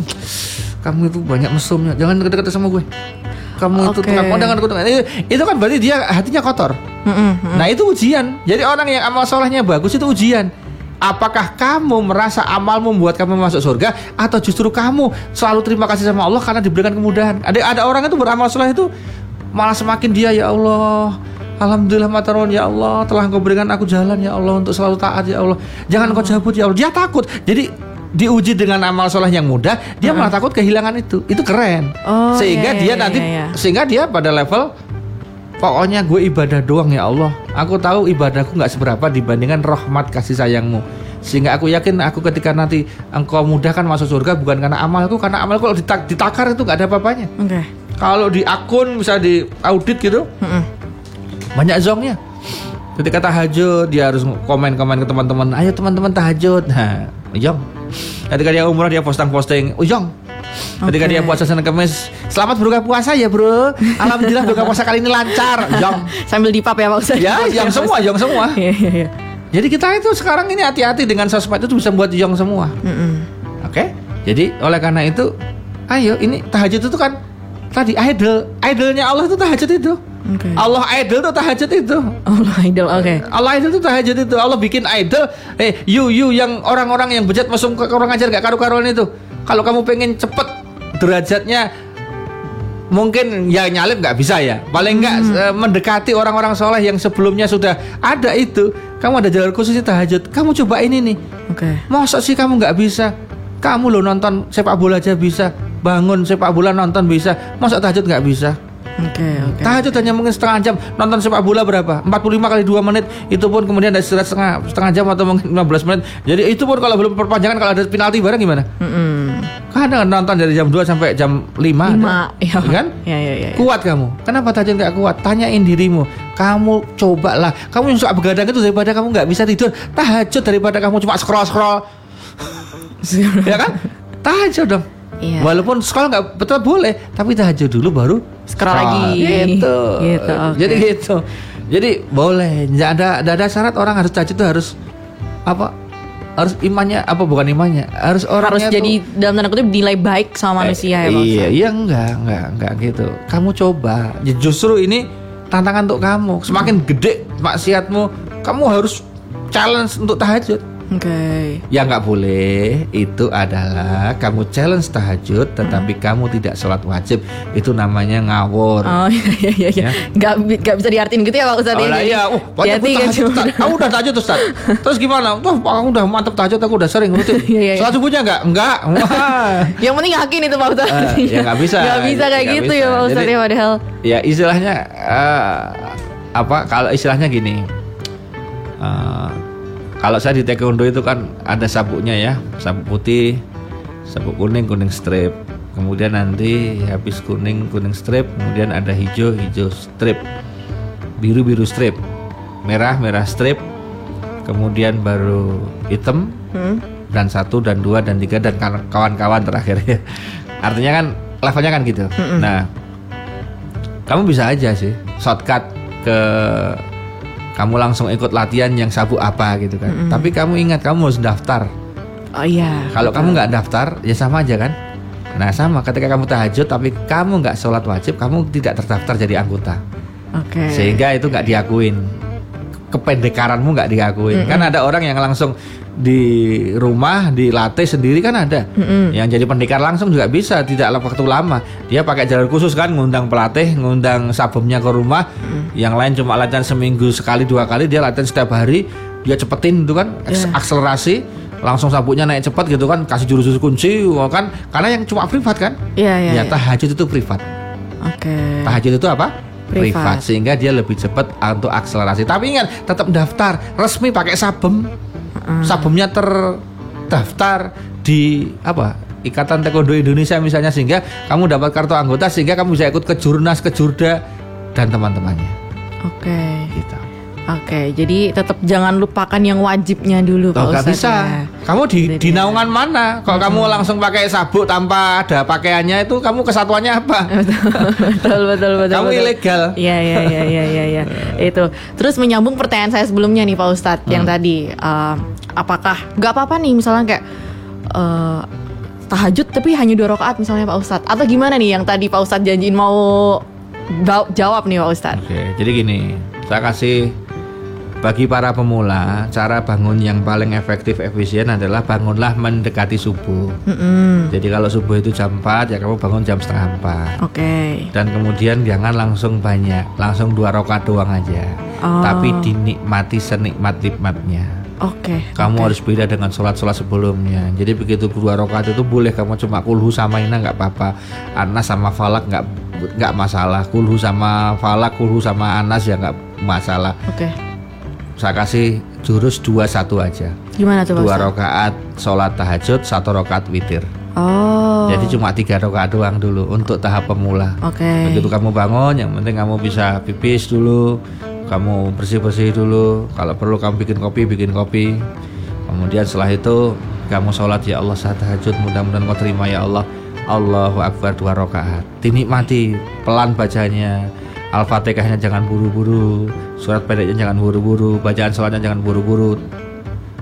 kamu itu banyak mesumnya, jangan deket-deket sama gue. Kamu itu Oke. tukang kodang, tukang kodang. Itu, itu kan berarti dia hatinya kotor. Mm-mm, mm. Nah itu ujian. Jadi orang yang amal solehnya bagus itu ujian. Apakah kamu merasa amalmu membuat kamu masuk surga atau justru kamu selalu terima kasih sama Allah karena diberikan kemudahan? Ada ada orang itu beramal soleh itu malah semakin dia ya Allah. Alhamdulillah matarun ya Allah telah engkau berikan aku jalan ya Allah untuk selalu taat ya Allah. Jangan kau cabut ya Allah. Dia takut. Jadi diuji dengan amal soleh yang mudah, dia malah takut kehilangan itu. Itu keren. Oh, sehingga iya, dia iya, nanti iya, iya. sehingga dia pada level Pokoknya gue ibadah doang ya Allah. Aku tahu ibadahku nggak seberapa dibandingkan rahmat kasih sayangmu. Sehingga aku yakin aku ketika nanti engkau mudahkan masuk surga bukan karena amalku, karena amalku kalau ditak- ditakar itu nggak ada apa-apanya. Oke. Kalau di akun bisa di audit gitu, Mm-mm. Banyak zongnya. Ketika tahajud dia harus komen-komen ke teman-teman, ayo teman-teman tahajud. Nah, zong. Ketika dia umrah dia posting-posting, oh zong. Ketika dia puasa Senin Kamis, selamat berbuka puasa ya bro. Alhamdulillah berbuka puasa kali ini lancar, zong. Sambil dipap ya, Pak Ustadz. Ya, yang semua, yang semua. Iya, iya, iya. Jadi kita itu sekarang ini hati-hati dengan sosmed itu bisa buat yang semua. Oke? Jadi oleh karena itu, ayo ini tahajud itu kan tadi idol, idolnya Allah itu tahajud itu. Oke. Allah idol itu tahajud itu. Allah idol, oke. Allah idol itu tahajud itu. Allah bikin idol. Eh, you you yang orang-orang yang bejat mesum ke orang ajar gak karu-karuan itu. Kalau kamu pengen cepet derajatnya mungkin ya nyalip nggak bisa ya paling nggak eh, mendekati orang-orang soleh yang sebelumnya sudah ada itu kamu ada jalur khususnya tahajud kamu coba ini nih Oke. Masa sih kamu nggak bisa? Kamu lo nonton sepak bola aja bisa, bangun sepak bola nonton bisa, masa tahajud nggak bisa? Oke, oke. Tahajud hanya mungkin setengah jam Nonton sepak bola berapa? 45 kali 2 menit Itu pun kemudian ada istirahat setengah, setengah jam atau mungkin 15 menit Jadi itu pun kalau belum perpanjangan Kalau ada penalti bareng gimana? Mm-mm. Kadang nonton dari jam 2 sampai jam 5 Lima, ada. ya. Kan? Ya, ya, ya. ya. Kuat kamu Kenapa tahajud nggak kuat? Tanyain dirimu Kamu cobalah Kamu yang suka begadang itu daripada kamu nggak bisa tidur Tahajud daripada kamu cuma scroll-scroll Ya kan? Tahajud dong Iya. Walaupun sekolah nggak betul boleh, tapi tahajud dulu baru Scroll lagi. Gitu. Gitu, oke. Jadi gitu. Jadi boleh. Nggak ada nggak ada syarat orang harus tahajud itu harus apa? Harus imannya apa bukan imannya? Harus Harus orangnya jadi tuh- dalam tanda kutip nilai baik sama manusia ya, Pak Iya, iya enggak, enggak, enggak gitu. Kamu coba. Ya, Justru ini tantangan untuk kamu. Semakin gede maksiatmu, kamu harus challenge untuk tahajud. Oke. Yang nggak boleh itu adalah kamu challenge tahajud tetapi kamu tidak sholat wajib itu namanya ngawur. Oh iya iya iya. iya. Ya. Nggak, bi- nggak bisa diartin gitu ya Pak Ustadz Oh lah Jadi iya, oh, wajib hati-hati kan tahajud. Kamu udah tahajud Ustaz. Terus gimana? Tuh, aku udah mantep tahajud, aku udah sering rutin. Iya, iya, iya. Sholat subuhnya enggak? Enggak. Wah. Yang penting yakin itu Pak Ustadz Eh, ya nggak bisa. Nggak bisa kayak Nggak gitu bisa. ya Pak Ustadz Jadi- ya padahal ya istilahnya eh, apa kalau istilahnya gini Eh, kalau saya di taekwondo itu kan ada sabuknya ya sabuk putih sabuk kuning kuning strip. Kemudian nanti habis kuning kuning strip kemudian ada hijau hijau strip. Biru biru strip. Merah merah strip. Kemudian baru hitam. Hmm. dan satu dan dua dan tiga dan kawan-kawan terakhir ya. Artinya kan levelnya kan gitu. Nah kamu bisa aja sih shortcut ke kamu langsung ikut latihan yang sabuk apa gitu kan. Tapi kamu ingat kamu harus daftar. Oh iya kalau kamu nggak daftar ya sama aja kan? Nah sama. Ketika kamu tahajud tapi kamu nggak sholat wajib kamu tidak terdaftar jadi anggota. Oke. Sehingga itu nggak diakuin. Kependekaranmu nggak diakuin. Kan ada orang yang langsung di rumah dilatih sendiri kan ada. Yang jadi pendekar langsung juga bisa tidak waktu lama. Dia pakai jalur khusus kan ngundang pelatih ngundang sabumnya ke rumah. Yang lain cuma latihan seminggu sekali dua kali dia latihan setiap hari. Dia cepetin itu kan aks- akselerasi langsung sabuknya naik cepat gitu kan kasih jurus-jurus kunci kan. Karena yang cuma privat kan? Iya iya ya iya. tahajud itu privat. Oke. Tahajud itu apa? Privat. Sehingga dia lebih cepat untuk akselerasi. Tapi ingat, tetap daftar resmi pakai sabem. Sabemnya terdaftar di apa? Ikatan Taekwondo Indonesia misalnya sehingga kamu dapat kartu anggota sehingga kamu bisa ikut ke Jurnas, ke Jurda dan teman-temannya. Oke Gitu. Oke jadi tetap jangan lupakan yang wajibnya dulu Pak Kalau nggak Ustadz bisa, ya. kamu di, Jadi di naungan mana? Kalau kamu langsung pakai sabuk tanpa ada pakaiannya itu kamu kesatuannya apa? betul betul betul. kamu betul. ilegal. Iya iya iya iya iya ya. itu. Terus menyambung pertanyaan saya sebelumnya nih Pak Ustadz yang Hmm. tadi eh, apakah nggak apa-apa nih misalnya kayak eh, tahajud tapi hanya dua rakaat misalnya Pak Ustadz atau gimana nih yang tadi Pak Ustadz janjiin mau jawab nih Pak Ustadz. Oke, jadi gini, saya kasih bagi para pemula cara bangun yang paling efektif efisien adalah bangunlah mendekati subuh. Mm-mm. Jadi kalau subuh itu jam 4 ya kamu bangun jam setengah 4 Oke. dan kemudian jangan langsung banyak, langsung dua rakaat doang aja. Oh. Tapi dinikmati senikmat nikmatnya. Oke. Kamu oke. harus beda dengan sholat-sholat sebelumnya. Jadi begitu dua rakaat itu boleh kamu cuma kulhu sama ina nggak apa-apa. Anas sama falak nggak nggak masalah. Kulhu sama falak, kulhu sama anas ya nggak masalah. Oke. Saya kasih jurus dua satu aja. Gimana tuh Dua rakaat sholat tahajud, satu rakaat witir. Oh. Jadi cuma tiga rakaat doang dulu untuk tahap pemula. Oke. Begitu kamu bangun, yang penting kamu bisa pipis dulu, kamu bersih-bersih dulu. Kalau perlu kamu bikin kopi, bikin kopi. Kemudian setelah itu kamu sholat ya Allah saat tahajud, mudah-mudahan kau terima ya Allah. Allahu Akbar dua rakaat. Dinikmati pelan bacanya. Al-Fatihahnya jangan buru-buru, surat pendeknya jangan buru-buru, bacaan sholatnya jangan buru-buru.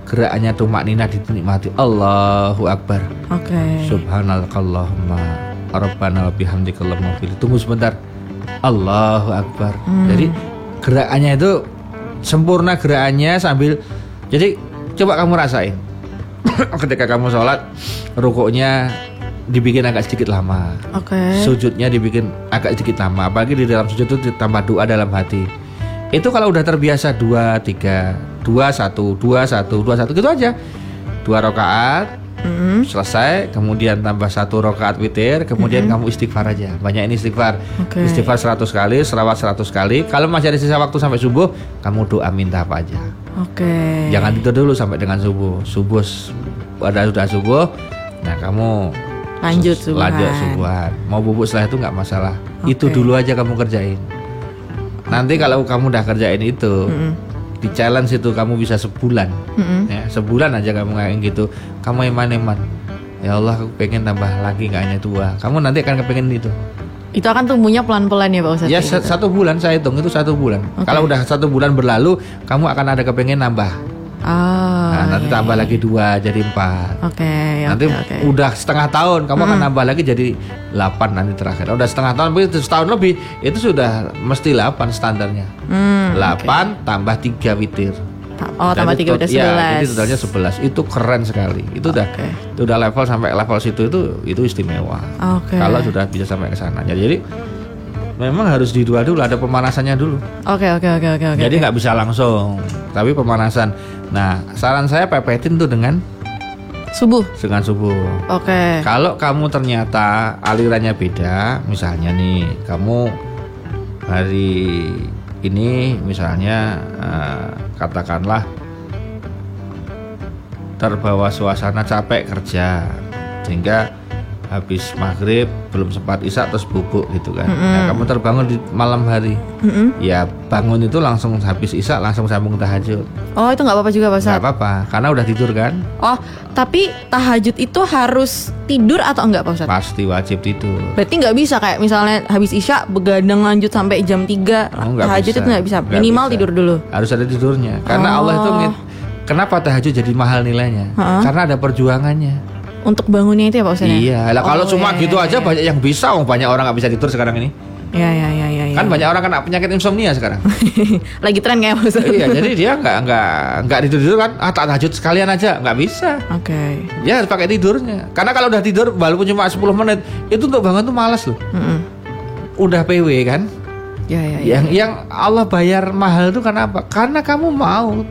Gerakannya tumak nina dinikmati. Allahu Akbar. Oke. Subhanallahumma Rabbana wa bihamdika fil. Tunggu sebentar. Allahu Akbar. Jadi gerakannya itu sempurna gerakannya sambil jadi coba kamu rasain. Ketika kamu sholat rukuknya dibikin agak sedikit lama. Oke. Sujudnya dibikin agak sedikit lama. Apalagi di dalam sujud itu ditambah doa dalam hati. Itu kalau udah terbiasa dua tiga dua satu dua satu dua satu gitu aja. Dua rakaat Mm-mm. selesai, kemudian tambah satu rakaat witir, kemudian kamu istighfar aja. Banyak ini istighfar. Oke. Istighfar 100 kali, selawat 100 kali. Kalau masih ada sisa waktu sampai subuh, kamu doa minta apa aja. Oke. Jangan tidur dulu sampai dengan subuh. Subuh pada sudah subuh, nah kamu Lanjut subuhan. Lanjut subuhan. Mau bubuk setelah itu nggak masalah. Itu Oke. dulu aja kamu kerjain. Nanti kalau kamu udah kerjain itu, Mm-mm. di challenge itu kamu bisa sebulan. Mm-mm. Ya, sebulan aja kamu kayak gitu. Kamu eman-eman. Ya Allah, aku pengen tambah lagi nggak hanya dua. Kamu nanti akan kepengen itu. Itu akan tumbuhnya pelan-pelan ya Pak Ustadz? Ya gitu? satu bulan saya hitung itu satu bulan. Oke. Kalau udah satu bulan berlalu, kamu akan ada kepengen nambah. Ah, Nah, nanti iya, tambah iya. lagi dua jadi empat. Oke, nanti oke, oke. udah setengah tahun kamu akan nambah lagi jadi 8 nanti terakhir. Udah setengah tahun itu setahun lebih itu sudah mesti 8 standarnya. Hmm, 8 tambah 3 witir. Oh, tambah Jadi tiga udah ya, sebelas. jadi totalnya 11. Itu keren sekali. Itu udah Oke. itu udah level sampai level situ itu itu istimewa. Oke. Kalau sudah bisa sampai ke sana. Jadi memang harus di dua dulu ada pemanasannya dulu. Oke, oke, oke, oke, oke. Jadi nggak bisa langsung, tapi pemanasan. Nah, saran saya pepetin tuh dengan subuh. dengan subuh. Oke. Kalau kamu ternyata alirannya beda, misalnya nih kamu hari ini misalnya eh, katakanlah terbawa suasana capek kerja sehingga habis maghrib belum sempat isak terus bubuk gitu kan. Nah, kamu terbangun di malam hari, Mm-mm. ya bangun itu langsung habis isak langsung sambung tahajud. Oh, itu nggak apa-apa juga Pak Nggak apa-apa, karena udah tidur kan, Oh, tapi tahajud itu harus tidur atau enggak Pak Ustadz? pasti wajib tidur. Berarti nggak bisa kayak misalnya habis isya begadang lanjut sampai jam 3 Oh, tahajud bisa. itu nggak bisa minimal bisa. tidur dulu harus ada tidurnya karena Oh. Allah itu ngit- kenapa tahajud jadi mahal nilainya Ha-ha. karena ada perjuangannya untuk bangunnya itu ya Pak Ustadz ya? iya. Lah kalau Oh, cuma iya, gitu iya, aja iya. banyak yang bisa oh, banyak orang nggak bisa tidur sekarang ini. Ya ya ya ya, ya. kan banyak orang kena penyakit insomnia sekarang. Lagi tren kayak Pak Ustadz iya jadi dia nggak nggak nggak tidur tidur kan ah tak tahajud sekalian aja nggak bisa. Oke. Dia harus pakai tidurnya. Karena kalau udah tidur walaupun cuma 10 menit itu untuk bangun tuh malas loh. Mm-mm. udah PW kan? Ya ya ya. Yang yang Allah bayar mahal itu karena apa? Karena kamu mau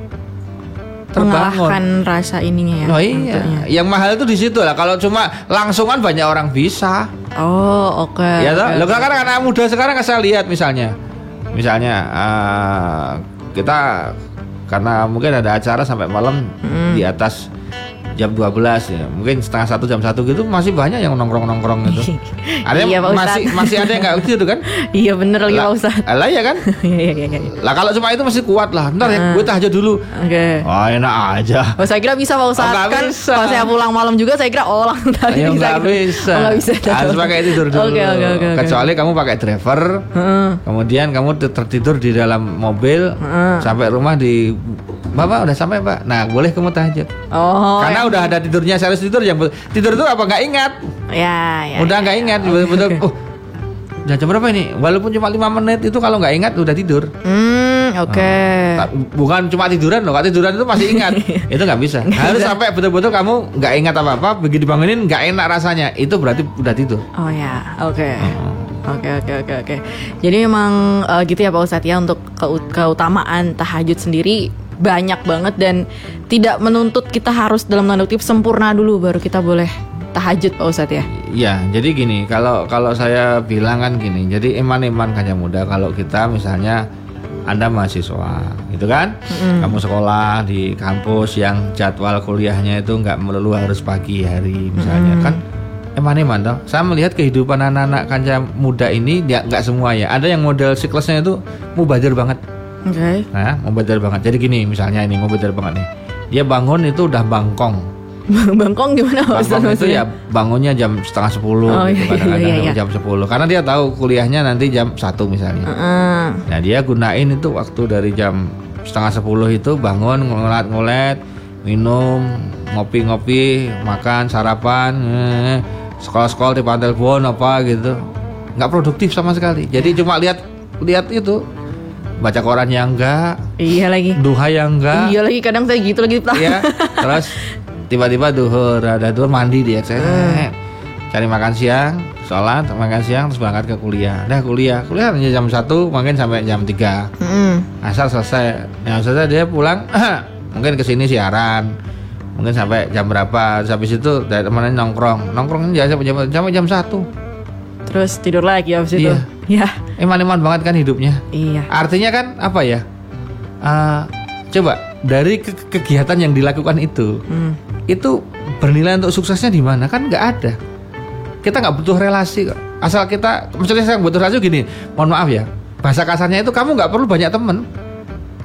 terbangun mengalahkan rasa ininya ya Oh iya, yang mahal itu di situ lah. Kalau cuma langsung kan banyak orang bisa. oh oke ya toh. Loh, oke. sekarang anak muda sekarang saya lihat misalnya, misalnya eh, kita karena mungkin ada acara sampai malam di atas jam 12 ya mungkin setengah satu jam satu gitu masih banyak yang nongkrong nongkrong gitu ada yang Iya, masih masih ada yang nggak gitu kan iya bener lagi Pak Ustadz lah ya kan iya iya iya iya. lah kalau cuma itu masih kuat lah ntar ya Ah. gue tahajud dulu oke oh enak aja Oh, saya kira bisa Pak Ustadz nggak kan bisa. kalau saya pulang malam juga saya kira oh langsung tadi Ya nggak bisa. Oh, nggak bisa. Harus pakai tidur dulu. Oke oke oke. oke. Kecuali kamu pakai driver, Heeh. kemudian kamu ter- tertidur di dalam mobil Heeh. sampai rumah di Bapak udah sampai Pak. Nah boleh kamu tahajud. Oh. Karena udah ada tidurnya serius tidur yang tidur itu apa nggak ingat. ya ya. udah nggak ingat betul-betul. Oh, udah jam berapa ini? Walaupun cuma lima menit itu kalau nggak ingat udah tidur. Hmm, oke. Tak- bukan cuma tiduran loh, kalau tiduran itu masih ingat. itu nggak bisa. Harus sampai betul-betul kamu nggak ingat apa-apa, begitu bangunin nggak enak rasanya. Itu berarti udah tidur. Oh ya, oke. Oke oke oke oke. Jadi memang eh, gitu ya Pak Ustadz ya untuk keu- keutamaan tahajud sendiri banyak banget dan tidak menuntut kita harus dalam tanda kutip sempurna dulu baru kita boleh tahajud Pak Ustadz ya. Ya, jadi gini, kalau kalau saya bilang kan gini, jadi iman-iman kaca muda kalau kita misalnya anda mahasiswa, gitu kan? Kamu sekolah di kampus yang jadwal kuliahnya itu nggak melulu harus pagi hari, misalnya kan? Eman-eman toh. Saya melihat kehidupan anak-anak kanca muda ini ya nggak semua ya. Ada yang model siklusnya itu mubadir banget. Oke. Nah, mubadir banget. Jadi gini, misalnya ini mubadir banget nih. Dia bangun itu udah bangkong. Bangkong gimana? Bangkong itu maksudnya? ya bangunnya jam setengah sepuluh Oh, gitu, iya, kadang-kadang iya, iya. jam sepuluh karena dia tahu kuliahnya nanti jam satu misalnya. Heeh. Nah dia gunain itu waktu dari jam setengah sepuluh itu bangun ngulet-ngulet minum ngopi-ngopi makan sarapan eh, sekolah-sekolah di pantai telepon apa gitu nggak produktif sama sekali jadi cuma lihat lihat itu baca koran yang enggak? Iya lagi. duha yang enggak? Iya lagi kadang saya gitu lagi Pak. ya terus tiba-tiba duhur ada duhur mandi dia saya cari makan siang sholat makan siang terus berangkat ke kuliah. Dah kuliah. Kuliah hanya jam satu mungkin sampai jam 3 Mm. asal selesai. Yang selesai dia pulang mungkin ke sini siaran. Mungkin sampai jam berapa. Terus habis itu dari temannya nongkrong. Nongkrong ya sampai jam sampai jam satu. Terus tidur lagi habis itu. Iya. Iman-iman banget kan hidupnya? Iya. artinya kan apa ya? Eh, coba dari ke- kegiatan yang dilakukan itu Hmm. itu bernilai untuk suksesnya di mana? Kan nggak ada. Kita nggak butuh relasi kok. Asal kita maksudnya saya butuh relasi gini mohon maaf ya. Bahasa kasarnya itu kamu nggak perlu banyak temen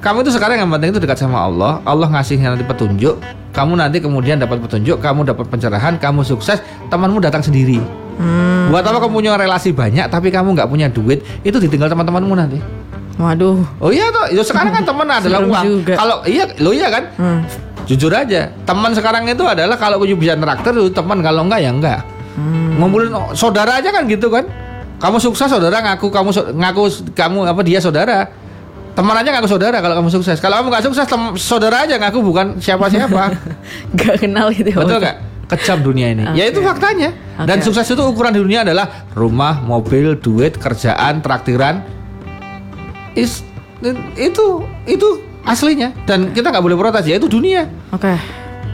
kamu itu sekarang yang penting itu dekat sama Allah. Allah ngasih nanti petunjuk. Kamu nanti kemudian dapat petunjuk kamu dapat pencerahan kamu sukses temanmu datang sendiri Hmm. buat apa kamu punya relasi banyak tapi kamu nggak punya duit itu ditinggal teman-temanmu nanti Waduh. oh iya toh ya sekarang kan teman adalah Serem uang juga. kalau iya lo iya kan Hmm. jujur aja teman sekarang itu adalah kalau you bisa traktir itu teman kalau enggak ya enggak Hmm. ngumpulin oh, saudara aja kan gitu kan kamu sukses saudara ngaku kamu ngaku kamu apa dia saudara teman aja ngaku saudara kalau kamu sukses kalau kamu nggak sukses saudara aja ngaku bukan siapa siapa Gak kenal gitu ya. betul Ustaz? Kejam dunia ini ya itu faktanya dan Oke. sukses itu ukuran di dunia adalah rumah mobil duit kerjaan traktiran is itu itu aslinya dan kita nggak boleh protes ya itu dunia Oke.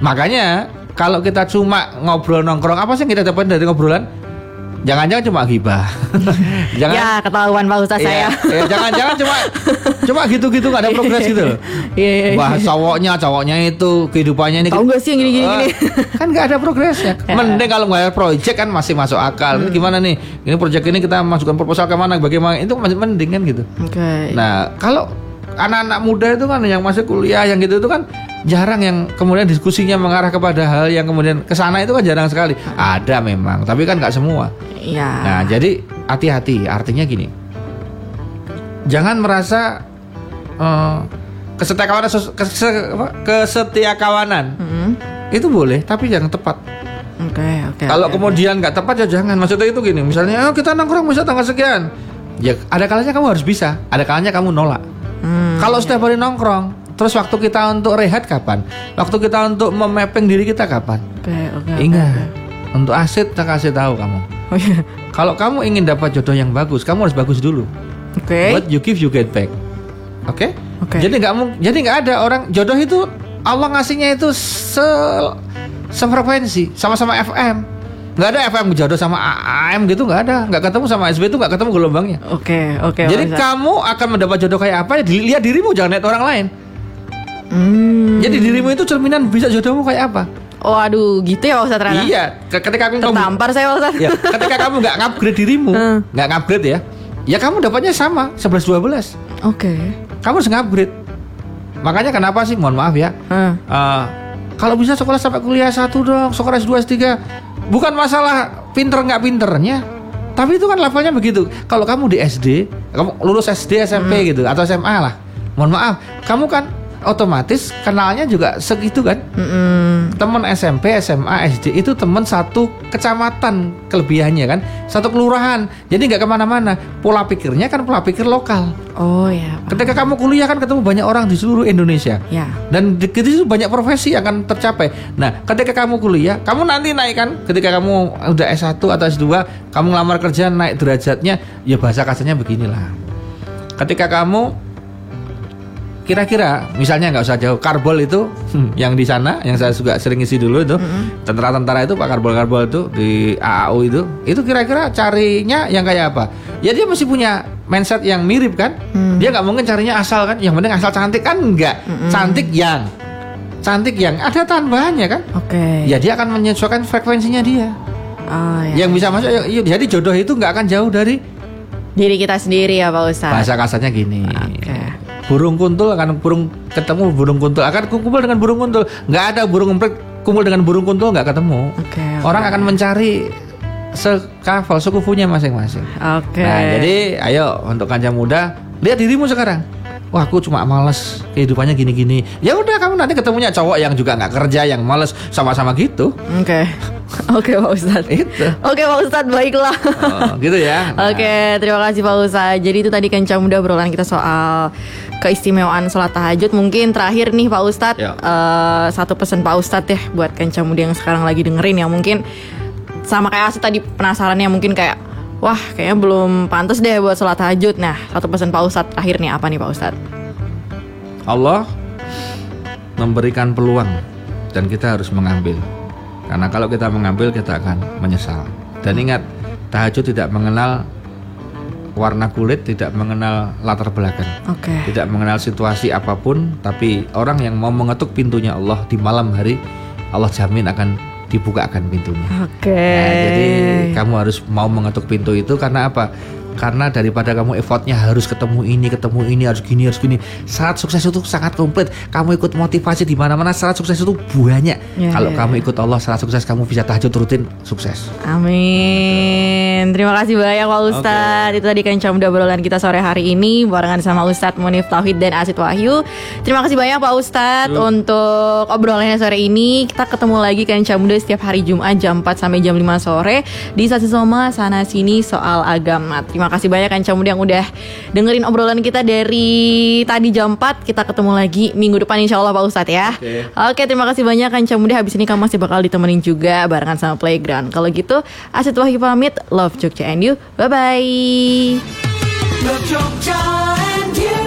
Makanya kalau kita cuma ngobrol nongkrong apa sih yang kita dapat dari ngobrolan? Jangan-jangan cuma gibah. jangan Ya ketahuan Pak Ustaz Iya, saya. iya, jangan-jangan cuma cuma gitu-gitu nggak ada progres gitu loh. Iya iya. iya. Bahas cowoknya, cowoknya itu kehidupannya ini. Tahu nggak sih yang gini, gini, gini? kan nggak ada progresnya. Ya. Mending kalau nggak ada project kan masih masuk akal. Ini gimana nih? Ini project ini kita masukkan proposal ke mana? Bagaimana? Itu masih mending kan gitu. Oke. Nah, kalau anak-anak muda itu kan yang masih kuliah yang gitu itu kan jarang yang kemudian diskusinya mengarah kepada hal yang kemudian ke sana itu kan jarang sekali. Ada memang, tapi kan nggak semua. Iya. Nah, jadi hati-hati. Artinya gini. Jangan merasa eh, kesetiakawanan kese- kesetiakawanan Hmm. itu boleh, tapi jangan tepat. Oke oke. Kalau oke, kemudian nggak tepat ya jangan. Maksudnya itu gini, misalnya oh, kita nongkrong bisa tanggal sekian. Ya ada kalanya kamu harus bisa, ada kalanya kamu nolak. Hmm. Kalau setiap hari nongkrong, terus waktu kita untuk rehat kapan? Waktu kita untuk memapping diri kita kapan? Oke oke. oke, Ingat, untuk aset saya kasih tahu kamu. Oh iya. Kalau kamu ingin dapat jodoh yang bagus, kamu harus bagus dulu. Oke. What you give you get back. Oke? Oke. Jadi nggak jadi nggak ada orang jodoh itu Allah ngasihnya itu se sefrekuensi, sama-sama FM. Nggak ada FM jodoh sama AM gitu nggak ada, nggak ketemu sama SB itu nggak ketemu gelombangnya. Oke oke. Jadi Pak Ustaz. kamu akan mendapat jodoh kayak apa? Ya dilihat dirimu jangan lihat orang lain. Hmm. Jadi dirimu itu cerminan bisa jodohmu kayak apa? Waduh gitu ya Pak Ustaz ternyata. Iya, ke- ketika kamu Tertampar saya Pak Ustaz. ya, ketika kamu nggak ngupgrade dirimu, Hmm. nggak ngupgrade ya, ya kamu dapatnya sama 11 12. Oke. Kamu harus ngupgrade. Makanya kenapa sih? Mohon maaf ya. Hmm. Eh, kalau bisa sekolah sampai kuliah satu dong, sekolah S2 S3. Bukan masalah pinter nggak pinternya, tapi itu kan levelnya begitu. Kalau kamu di SD, kamu lulus SD, SMP Hmm. gitu atau SMA lah. Mohon maaf, kamu kan otomatis kenalnya juga segitu kan? Mm-mm. Teman SMP, SMA, SD itu teman satu kecamatan kelebihannya kan, satu kelurahan. Jadi nggak ke mana-mana. Pola pikirnya kan pola pikir lokal. Oh ya. Pak. Ketika kamu kuliah kan ketemu banyak orang di seluruh Indonesia. Ya. Dan di situ banyak profesi yang akan tercapai. Nah, ketika kamu kuliah, kamu nanti naik kan? Ketika kamu udah S1 atau S2, kamu ngelamar kerja naik derajatnya, ya bahasa kasarnya beginilah. Ketika kamu kira-kira misalnya nggak usah jauh karbol itu hmm, yang di sana yang saya juga sering isi dulu itu tentara-tentara itu pak karbol-karbol itu di AAU itu itu kira-kira carinya yang kayak apa? Ya dia mesti punya mindset yang mirip kan? Dia nggak mungkin carinya asal kan? Yang penting asal cantik kan? Enggak cantik yang cantik yang ada tambahannya kan? Oke. ya dia akan menyesuaikan frekuensinya dia. Oh ya. yang bisa masuk ya- ya- jadi jodoh itu nggak akan jauh dari Diri kita sendiri ya Pak Ustaz. bahasa kasarnya gini. Oke. Burung kuntul akan burung ketemu burung kuntul akan kumpul dengan burung kuntul nggak ada burung emprit kumpul dengan burung kuntul nggak ketemu Oke. oke. orang akan mencari sekafal sekufunya masing-masing Oke. nah jadi ayo untuk kancah muda lihat dirimu sekarang wah aku cuma males kehidupannya gini-gini ya udah kamu nanti ketemunya cowok yang juga nggak kerja yang males sama-sama gitu Oke. Oke Pak Ustadz. itu Oke Pak Ustadz baiklah. Oh, gitu ya Nah, Oke, terima kasih Pak Ustadz. Jadi itu tadi kencang muda obrolan kita soal keistimewaan sholat tahajud. Mungkin terakhir nih Pak Ustadz, eh, satu pesan Pak Ustadz ya buat kencang muda yang sekarang lagi dengerin ya. Mungkin sama kayak Asyik tadi penasarannya mungkin kayak, wah kayaknya belum pantas deh buat sholat tahajud. Nah, satu pesan Pak Ustadz terakhir nih apa nih Pak Ustadz? Allah memberikan peluang dan kita harus mengambil. Karena kalau kita mengambil kita akan menyesal. Dan ingat, tahajud tidak mengenal warna kulit, tidak mengenal latar belakang. Oke. Tidak mengenal situasi apa pun, tapi orang yang mau mengetuk pintunya Allah di malam hari, Allah jamin akan dibukakan pintunya. Oke. Nah, jadi kamu harus mau mengetuk pintu itu karena apa? Karena daripada kamu effortnya harus ketemu ini, ketemu ini, harus gini, harus gini. Syarat sukses itu sangat komplit. Kamu ikut motivasi di mana-mana, syarat sukses itu banyak. Ya, Kalau ya, kamu ikut Allah, syarat sukses kamu bisa tahajud rutin, sukses. Amin. Terima kasih banyak Pak Ustadz. Itu tadi kan udah obrolan kita sore hari ini barengan sama Ustadz Munif Tauhid dan Asid Wahyu. Terima kasih banyak Pak Ustadz untuk obrolannya sore ini. Kita ketemu lagi kan Muda setiap hari Jumat jam 4 sampai jam 5 sore di Stasi Soma sana sini soal agama. Terima Terima kasih banyak Ancamudi yang udah dengerin obrolan kita dari tadi jam 4. Kita ketemu lagi minggu depan insya Allah Pak Ustadz ya. Oke, okay. terima kasih banyak Ancamudi. Habis ini kamu masih bakal ditemenin juga barengan sama Playground. Kalau gitu, Asyid Wahyu pamit. Love Jogja and you. Bye-bye. Love Jogja and you.